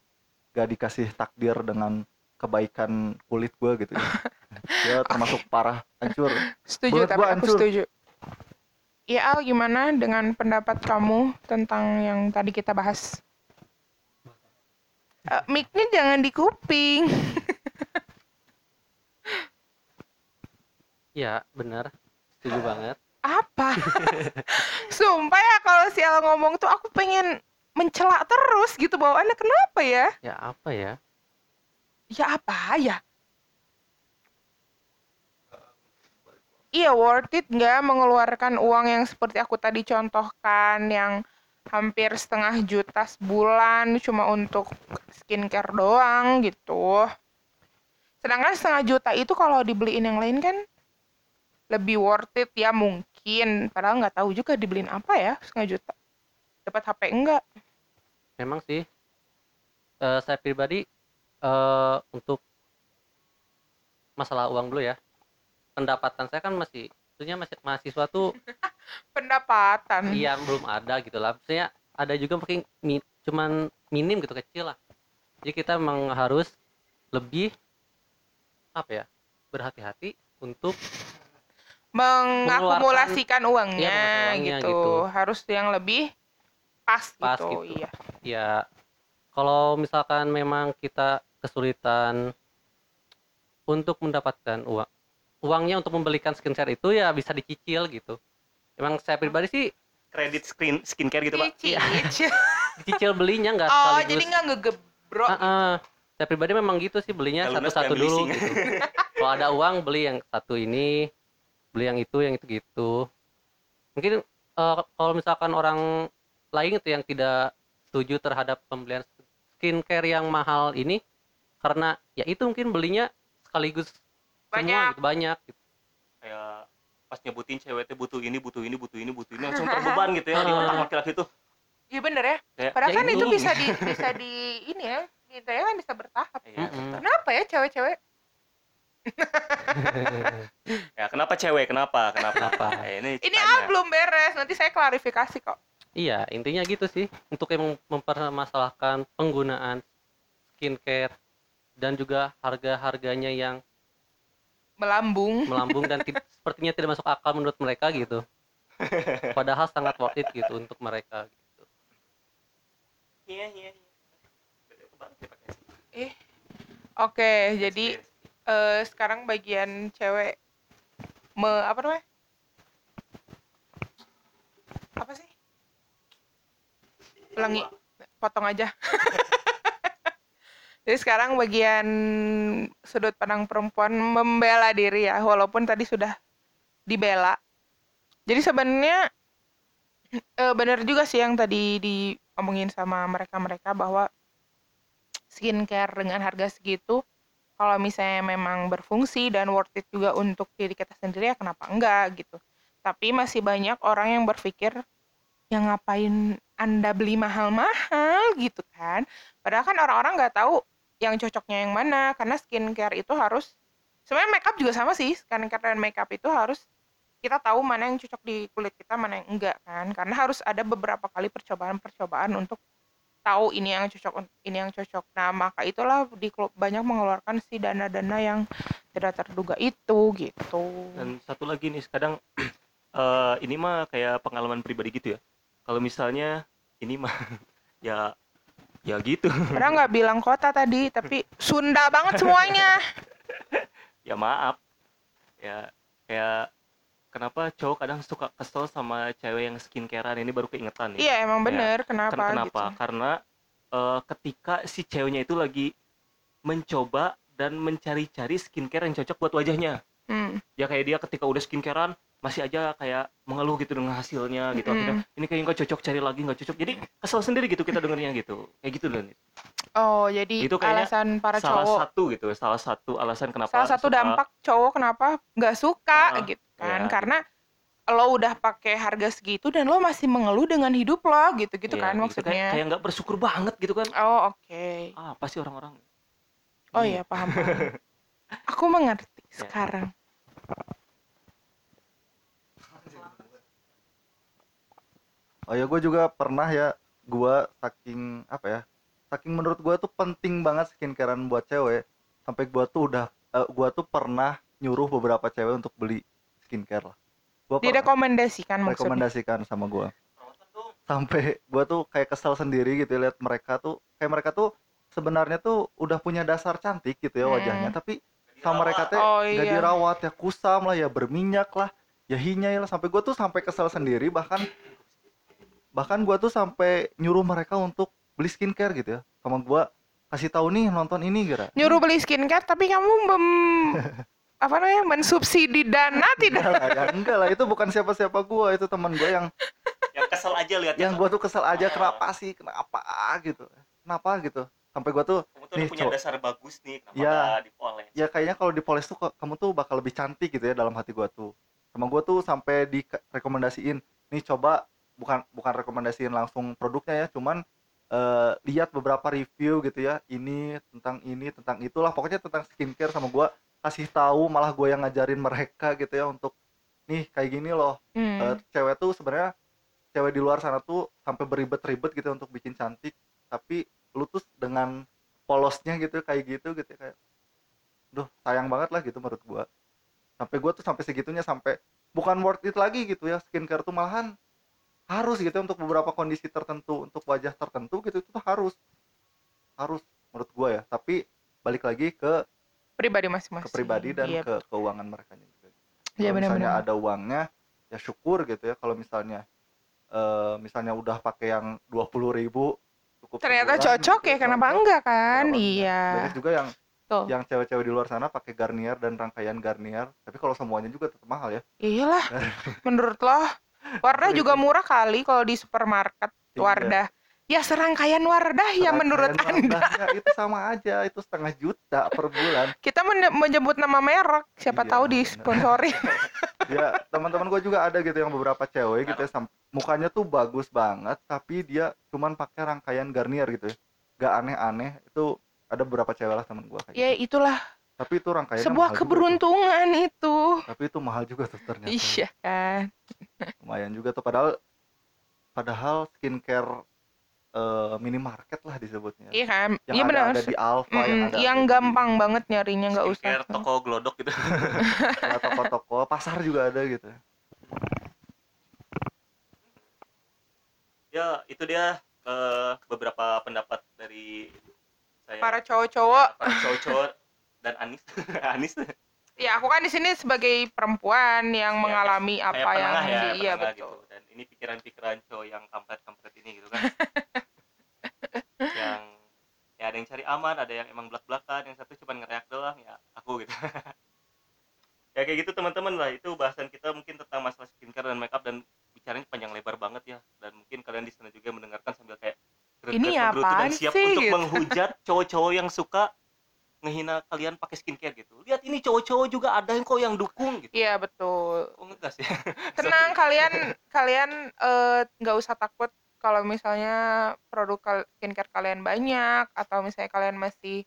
Speaker 3: gak dikasih takdir dengan kebaikan kulit gue gitu ya ya termasuk parah hancur
Speaker 2: Setuju, tapi aku
Speaker 3: hancur.
Speaker 2: setuju. Ya, Al, gimana dengan pendapat kamu tentang yang tadi kita bahas? Eh, mic-nya jangan di kuping.
Speaker 4: Iya, benar. Setuju banget.
Speaker 2: Apa? Sumpah. Ya kalau si El ngomong tuh aku pengen mencela terus gitu bawaannya kenapa ya?
Speaker 4: ya apa ya
Speaker 2: Ya apa ya? Iya worth it nggak mengeluarkan uang yang seperti aku tadi contohkan yang hampir setengah juta sebulan cuma untuk skincare doang gitu. Sedangkan setengah juta itu kalau dibeliin yang lain kan lebih worth it ya mungkin. Padahal nggak tahu juga dibeliin apa ya setengah juta. Dapat HP enggak?
Speaker 4: memang sih eh, saya pribadi eh, untuk masalah uang dulu ya pendapatan saya kan masih maksudnya masih mahasiswa tuh
Speaker 2: Pendapatan.
Speaker 4: yang belum ada gitu lah maksudnya ada juga mungkin mi- cuman minim gitu kecil lah jadi kita memang harus lebih apa ya berhati-hati untuk
Speaker 2: mengakumulasikan uangnya,
Speaker 4: Iya, mengeluarkan uangnya
Speaker 2: gitu.
Speaker 4: gitu.
Speaker 2: Harus yang lebih pas,
Speaker 4: Pas
Speaker 2: gitu.
Speaker 4: gitu.
Speaker 2: Iya.
Speaker 4: ya kalau misalkan memang kita kesulitan untuk mendapatkan uang uangnya untuk membelikan skincare itu ya bisa dicicil gitu emang saya pribadi sih
Speaker 1: kredit screen skincare gitu pak
Speaker 2: Cici.
Speaker 4: dicicil belinya nggak
Speaker 2: oh,
Speaker 4: sekaligus
Speaker 2: jadi nggak ngegebrok.
Speaker 4: Ah, ah. saya pribadi memang gitu sih belinya satu-satu dulu gitu. kalau ada uang beli yang satu ini beli yang itu yang itu gitu mungkin eh, kalau misalkan orang lain itu yang tidak setuju terhadap pembelian skincare yang mahal ini karena ya itu mungkin belinya sekaligus semua
Speaker 2: Banyak.
Speaker 4: gitu, banyak gitu.
Speaker 1: kayak pas nyebutin cewek teh butuh ini butuh ini butuh ini butuh ini langsung terbeban gitu ya di otak laki-laki tuh
Speaker 2: Iya bener ya.
Speaker 1: kayak
Speaker 2: Padahal
Speaker 4: ya
Speaker 2: kan itu bisa di bisa di ini ya. Kita kan bisa bertahap.
Speaker 1: Iya.
Speaker 4: Mm-mm.
Speaker 2: Kenapa ya cewek-cewek?
Speaker 1: ya kenapa cewek kenapa kenapa
Speaker 4: Kenapa?
Speaker 1: Eh, ini
Speaker 2: Ini ah belum beres. Nanti saya klarifikasi kok.
Speaker 4: iya intinya gitu sih untuk yang mempermasalahkan penggunaan skincare dan juga harga-harganya yang
Speaker 2: Melambung.
Speaker 4: melambung dan sepertinya tidak masuk akal menurut mereka gitu. Padahal sangat worth it gitu untuk mereka gitu.
Speaker 1: iya iya iya ya
Speaker 2: Eh. Oke, jadi eh, sekarang bagian cewek me apa namanya? Apa sih? Ulangi, potong aja. Jadi sekarang bagian sudut pandang perempuan membela diri ya, walaupun tadi sudah dibela. Jadi sebenarnya eh, benar juga sih yang tadi diomongin sama mereka-mereka bahwa skincare dengan harga segitu kalau misalnya memang berfungsi dan worth it juga untuk diri kita sendiri ya kenapa enggak gitu tapi masih banyak orang yang berpikir yang ngapain anda beli mahal-mahal gitu kan. Padahal kan orang-orang nggak tahu yang cocoknya yang mana karena skincare itu harus sebenarnya makeup juga sama sih skincare dan makeup itu harus kita tahu mana yang cocok di kulit kita mana yang enggak kan. Karena harus ada beberapa kali percobaan-percobaan untuk tahu ini yang cocok ini yang cocok. Nah maka itulah di klub banyak mengeluarkan si dana-dana yang tidak terduga itu gitu.
Speaker 1: Dan satu lagi nih kadang eh, ini mah kayak pengalaman pribadi gitu ya kalau misalnya ini mah ya ya gitu.
Speaker 2: Padahal nggak bilang kota tadi tapi Sunda banget semuanya.
Speaker 1: Ya maaf. Ya kayak kenapa cowok kadang suka kesel sama cewek yang skincarean? Ini baru keingetan nih.
Speaker 2: Iya emang
Speaker 1: Ya,
Speaker 2: bener. kenapa,
Speaker 1: Ken- kenapa?
Speaker 2: gitu?
Speaker 1: Karena eh, ketika si ceweknya itu lagi mencoba dan mencari-cari skincare yang cocok buat wajahnya.
Speaker 2: Hmm.
Speaker 1: ya kayak dia ketika udah skincarean masih aja kayak mengeluh gitu dengan hasilnya gitu. Akhirnya ini kayak nggak cocok cari lagi nggak cocok. Jadi kesel sendiri gitu kita dengernya gitu. Kayak gitu loh
Speaker 2: oh jadi
Speaker 1: Itu kayaknya
Speaker 2: alasan para
Speaker 1: salah
Speaker 2: cowok
Speaker 1: satu gitu salah satu alasan kenapa
Speaker 2: salah satu
Speaker 1: suka-
Speaker 2: dampak cowok kenapa nggak suka
Speaker 1: Ah,
Speaker 2: gitu kan.
Speaker 1: Iya,
Speaker 2: karena lo udah pakai harga segitu dan lo masih mengeluh dengan hidup lo gitu gitu
Speaker 1: Iya,
Speaker 2: kan
Speaker 1: gitu.
Speaker 2: maksudnya.
Speaker 1: kayak kayak nggak bersyukur banget gitu kan.
Speaker 2: Oh oke.
Speaker 1: Ah apa sih orang-orang?
Speaker 2: Oh iya. paham, paham. aku mengerti
Speaker 1: Ya.
Speaker 2: sekarang
Speaker 3: Oh ya gue juga pernah ya gua saking apa ya saking menurut gua tuh penting banget skincarean buat cewek. Sampai gua tuh udah eh, gua tuh pernah nyuruh beberapa cewek untuk beli skincare lah. Gua
Speaker 2: direkomendasikan maksudnya?
Speaker 3: Rekomendasikan sama gua. Sampai gua tuh kayak kesel sendiri gitu ya, lihat mereka tuh kayak mereka tuh sebenarnya tuh udah punya dasar cantik gitu ya
Speaker 2: Hmm.
Speaker 3: wajahnya tapi sama mereka teh
Speaker 2: Oh,
Speaker 3: nggak
Speaker 2: iya.
Speaker 3: dirawat ya kusam lah ya berminyak lah ya hinyai lah. Sampai gue tuh sampai kesel sendiri bahkan bahkan gue tuh sampai nyuruh mereka untuk beli skincare gitu ya sama gue kasih tahu nih nonton ini kira
Speaker 2: Nyuruh beli skincare tapi kamu mem apa namanya mensubsidi dana tidak?
Speaker 3: enggak lah ya, enggak lah itu bukan siapa-siapa gue itu teman gue yang
Speaker 1: yang kesel aja lihat
Speaker 3: yang gue tuh kesel aja
Speaker 1: Ah.
Speaker 3: kenapa sih kenapa gitu kenapa gitu sampai gue tuh
Speaker 1: kamu tuh
Speaker 3: nih,
Speaker 1: punya
Speaker 3: cowok.
Speaker 1: dasar bagus nih kenapa
Speaker 3: Ya.
Speaker 1: dipoles
Speaker 3: ya kayaknya kalau dipoles tuh kamu tuh bakal lebih cantik gitu ya dalam hati gua tuh sama gua tuh sampai direkomendasiin nih coba bukan bukan rekomendasiin langsung produknya ya cuman eh, lihat beberapa review gitu ya ini tentang ini tentang itulah pokoknya tentang skincare sama gua kasih tahu malah gue yang ngajarin mereka gitu ya untuk nih kayak gini loh
Speaker 2: Hmm.
Speaker 3: Eh, cewek tuh sebenarnya cewek di luar sana tuh sampai beribet-ribet gitu untuk bikin cantik tapi lu tuh dengan polosnya gitu kayak gitu gitu ya, kayak duh sayang banget lah gitu menurut gua sampai gua tuh sampai segitunya sampai bukan worth it lagi gitu ya skincare tuh malahan harus gitu ya, untuk beberapa kondisi tertentu untuk wajah tertentu gitu itu tuh harus harus menurut gua ya tapi balik lagi ke
Speaker 2: pribadi masing-masing.
Speaker 3: ke pribadi dan
Speaker 2: Iya.
Speaker 3: ke keuangan mereka juga.
Speaker 2: Iya,
Speaker 3: Kalau misalnya
Speaker 2: benar-benar.
Speaker 3: ada uangnya ya syukur gitu ya. Kalau misalnya eh, misalnya udah pakai yang dua puluh ribu cukup
Speaker 2: Ternyata
Speaker 3: sebulan,
Speaker 2: cocok
Speaker 3: gitu,
Speaker 2: ya, kenapa
Speaker 3: cocok,
Speaker 2: enggak kan? Iya.
Speaker 3: Banyak juga yang
Speaker 2: Tuh.
Speaker 3: yang cewek-cewek di luar sana pakai Garnier dan rangkaian Garnier. Tapi kalau semuanya juga tetap mahal ya.
Speaker 2: Iyalah. Menurut lo, Wardah juga murah kali kalau di supermarket
Speaker 3: Iya.
Speaker 2: Wardah. Ya serangkaian Wardah ya menurut
Speaker 3: Rangkaian
Speaker 2: Anda.
Speaker 3: wardahnya itu sama aja, itu setengah juta per bulan.
Speaker 2: Kita men- menyebut nama merek, siapa
Speaker 3: Iya,
Speaker 2: tahu disponsori.
Speaker 3: ya teman-teman gue juga ada gitu yang beberapa cewek gitu ya mukanya tuh bagus banget tapi dia cuman pakai rangkaian Garnier gitu ya gak aneh-aneh itu ada beberapa cewek lah temen gue kayak
Speaker 2: ya
Speaker 3: gitu.
Speaker 2: itulah
Speaker 3: tapi itu rangkaian
Speaker 2: sebuah keberuntungan itu.
Speaker 3: tapi itu mahal juga tuh ternyata
Speaker 2: Iya kan.
Speaker 3: lumayan juga tuh padahal padahal skincare eh, minimarket lah disebutnya
Speaker 2: Iya kan?
Speaker 3: yang
Speaker 2: Iya
Speaker 3: ada,
Speaker 2: benar.
Speaker 3: ada di Alfa yang
Speaker 2: Mm-mm,
Speaker 3: ada
Speaker 2: yang
Speaker 3: ada di-
Speaker 2: gampang banget nyarinya nggak usah.
Speaker 1: skincare toko glodok gitu
Speaker 3: ya, toko-toko pasar juga ada gitu
Speaker 1: ya itu dia eh, beberapa pendapat dari saya
Speaker 2: Para cowok-cowok,
Speaker 1: para cowok-cowok dan Anis Anis
Speaker 2: ya aku kan di sini sebagai perempuan yang
Speaker 1: Ya,
Speaker 2: mengalami
Speaker 1: kayak
Speaker 2: apa yang
Speaker 1: penengah ya
Speaker 2: di- iya
Speaker 1: penengah
Speaker 2: betul.
Speaker 1: gitu. dan ini pikiran-pikiran cowok yang kampret-kampret ini gitu kan yang ya ada yang cari aman ada yang emang belak-belakan yang satu cuma ngereak doang ya aku gitu ya kayak gitu teman-teman lah itu bahasan kita mungkin tentang masalah skincare dan makeup dan bicaranya panjang lebar banget ya dan mungkin kalian di sana juga mendengarkan sambil kayak
Speaker 2: Ini
Speaker 1: dan
Speaker 2: apaan
Speaker 1: siap
Speaker 2: sih,
Speaker 1: untuk
Speaker 2: gitu.
Speaker 1: menghujat cowok-cowok yang suka ngehina kalian pakai skincare gitu lihat ini cowok-cowok juga ada yang kok yang dukung gitu
Speaker 2: Iya betul.
Speaker 1: kok ngegas ya
Speaker 2: Tenang kalian kalian eh, nggak usah takut kalau misalnya produk skincare kalian banyak atau misalnya kalian masih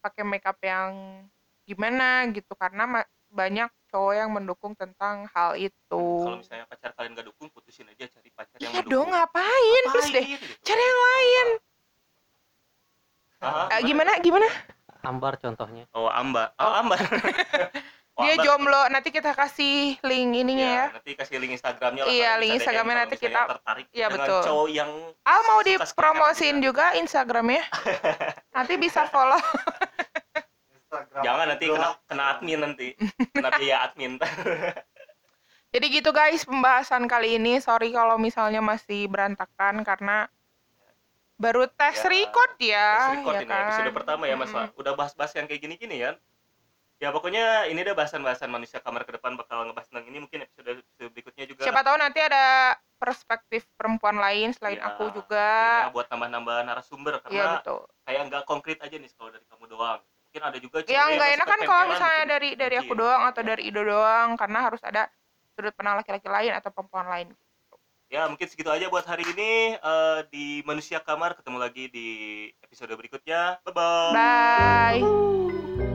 Speaker 2: pakai makeup yang gimana gitu karena banyak cowok yang mendukung tentang hal itu.
Speaker 1: kalau misalnya pacar kalian gak dukung putusin aja cari pacar yang
Speaker 2: Iya
Speaker 1: mendukung
Speaker 2: dong ngapain terus deh
Speaker 1: gitu.
Speaker 2: cari yang lain.
Speaker 1: Aha,
Speaker 2: Eh, gimana gimana?
Speaker 4: Ambar contohnya
Speaker 1: oh ambar oh ambar Oh,
Speaker 2: Dia
Speaker 1: Ambar.
Speaker 2: jomblo nanti kita kasih link ininya ya.
Speaker 1: Iya, nanti kasih link Instagramnya lah
Speaker 2: Iya, link Instagramnya nanti kita-
Speaker 1: tertarik
Speaker 2: Iya,
Speaker 1: dengan
Speaker 2: betul.
Speaker 1: cowok yang
Speaker 2: Al mau
Speaker 1: juga.
Speaker 2: juga Instagramnya. nanti bisa follow.
Speaker 3: Instagram
Speaker 1: jangan nanti kena kena admin nanti kena biaya admin
Speaker 2: Jadi gitu guys pembahasan kali ini. Sorry kalau misalnya masih berantakan karena baru tes
Speaker 1: Ya,
Speaker 2: record ya.
Speaker 1: Terus record
Speaker 2: ya
Speaker 1: ini
Speaker 2: kan?
Speaker 1: episode pertama ya mas
Speaker 2: Mm-mm.
Speaker 1: udah bahas-bahas yang kayak gini-gini ya ya pokoknya ini udah bahasan-bahasan manusia kamar ke depan bakal ngebahas tentang ini mungkin episode, episode berikutnya juga
Speaker 2: Siapa tahu nanti ada perspektif perempuan lain selain
Speaker 1: Ya,
Speaker 2: aku
Speaker 1: ya,
Speaker 2: juga.
Speaker 1: buat nambah-nambah narasumber
Speaker 2: Iya
Speaker 1: karena
Speaker 2: betul.
Speaker 1: kayak nggak konkret aja nih kalau dari kamu doang mungkin ada juga
Speaker 2: Yang nggak enak kan kalau misalnya dari dari aku doang atau
Speaker 1: Ya.
Speaker 2: dari Ido doang karena harus ada sudut pandang laki-laki lain atau perempuan lain.
Speaker 1: Ya mungkin segitu aja buat hari ini. Eh, di manusia kamar ketemu lagi di episode berikutnya. Bye bye.
Speaker 2: Bye.